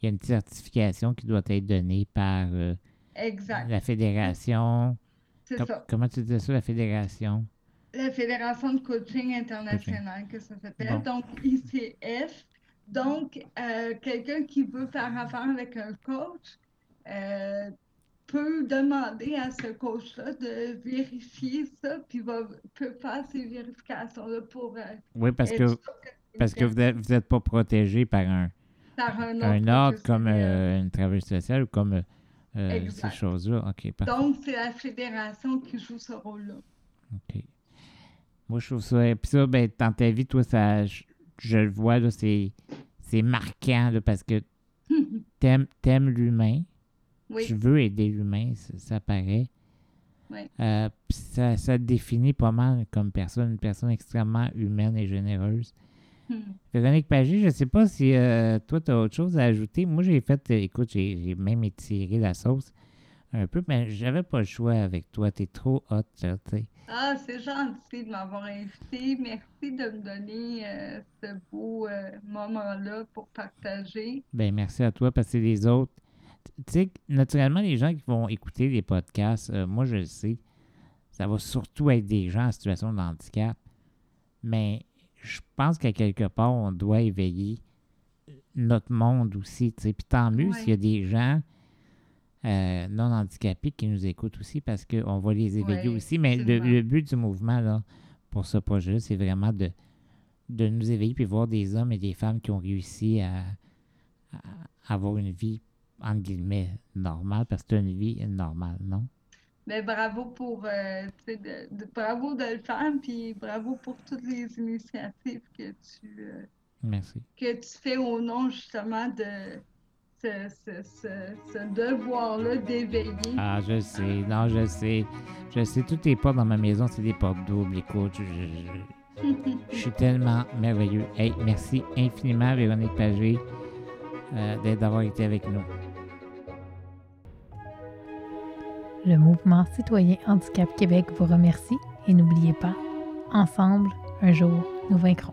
il y a une certification qui doit être donnée par euh, Exact, la fédération. c'est Com- ça. comment tu disais ça, la fédération? La Fédération de coaching internationale, que ça s'appelle, Bon. donc ICF. Donc, euh, quelqu'un qui veut faire affaire avec un coach euh, peut demander à ce coach-là de vérifier ça, puis va, peut faire ces vérifications-là pour euh, Oui, parce que, parce que vous n'êtes pas protégé par un, par un un ordre comme une travailleuse sociale ou comme ces choses-là. OK, parfait. Donc, c'est la fédération qui joue ce rôle-là. OK. Moi, je trouve ça. Puis ça, ben, dans ta vie, toi, ça, je, je le vois, là, c'est, c'est marquant, là, parce que t'aimes, t'aimes l'humain. Oui, Tu veux aider l'humain, ça, ça paraît. Oui. Euh, ça, ça te définit pas mal comme personne, une personne extrêmement humaine et généreuse. Hmm. Véronique Pagé, je sais pas si euh, toi, tu as autre chose à ajouter. Moi, j'ai fait, euh, écoute, j'ai, j'ai même étiré la sauce un peu, mais j'avais pas le choix avec toi. T'es trop hot, là, tu sais. Ah, c'est gentil de m'avoir invité. Merci de me donner euh, ce beau euh, moment-là pour partager. Ben, merci à toi parce que les autres. Tu sais, naturellement, les gens qui vont écouter les podcasts, euh, moi je le sais, ça va surtout être des gens en situation de handicap. Mais je pense qu'à quelque part, on doit éveiller notre monde aussi. tu sais. Puis tant mieux Ouais. s'il y a des gens euh, non handicapés qui nous écoutent aussi parce qu'on va les éveiller Ouais, aussi. Mais le, but du mouvement là, pour ce projet-là, c'est vraiment de, de nous éveiller puis voir des hommes et des femmes qui ont réussi à, à avoir une vie, entre guillemets, normale, parce que c'est une vie normale, non? Mais bravo pour euh, de- bravo de le faire, puis bravo pour toutes les initiatives que tu, euh, Merci. que tu fais au nom justement de ce, ce- ce- ce devoir-là d'éveiller. Ah, je sais, non, je sais. Je sais, toutes les portes dans ma maison, c'est des portes doubles, écoute. Je, je- je- je suis tellement merveilleux. Hey, merci infiniment, Véronique Pagé, euh, d'être- d'avoir été avec nous. Le mouvement citoyen Handicap Québec vous remercie et n'oubliez pas, ensemble, un jour, nous vaincrons.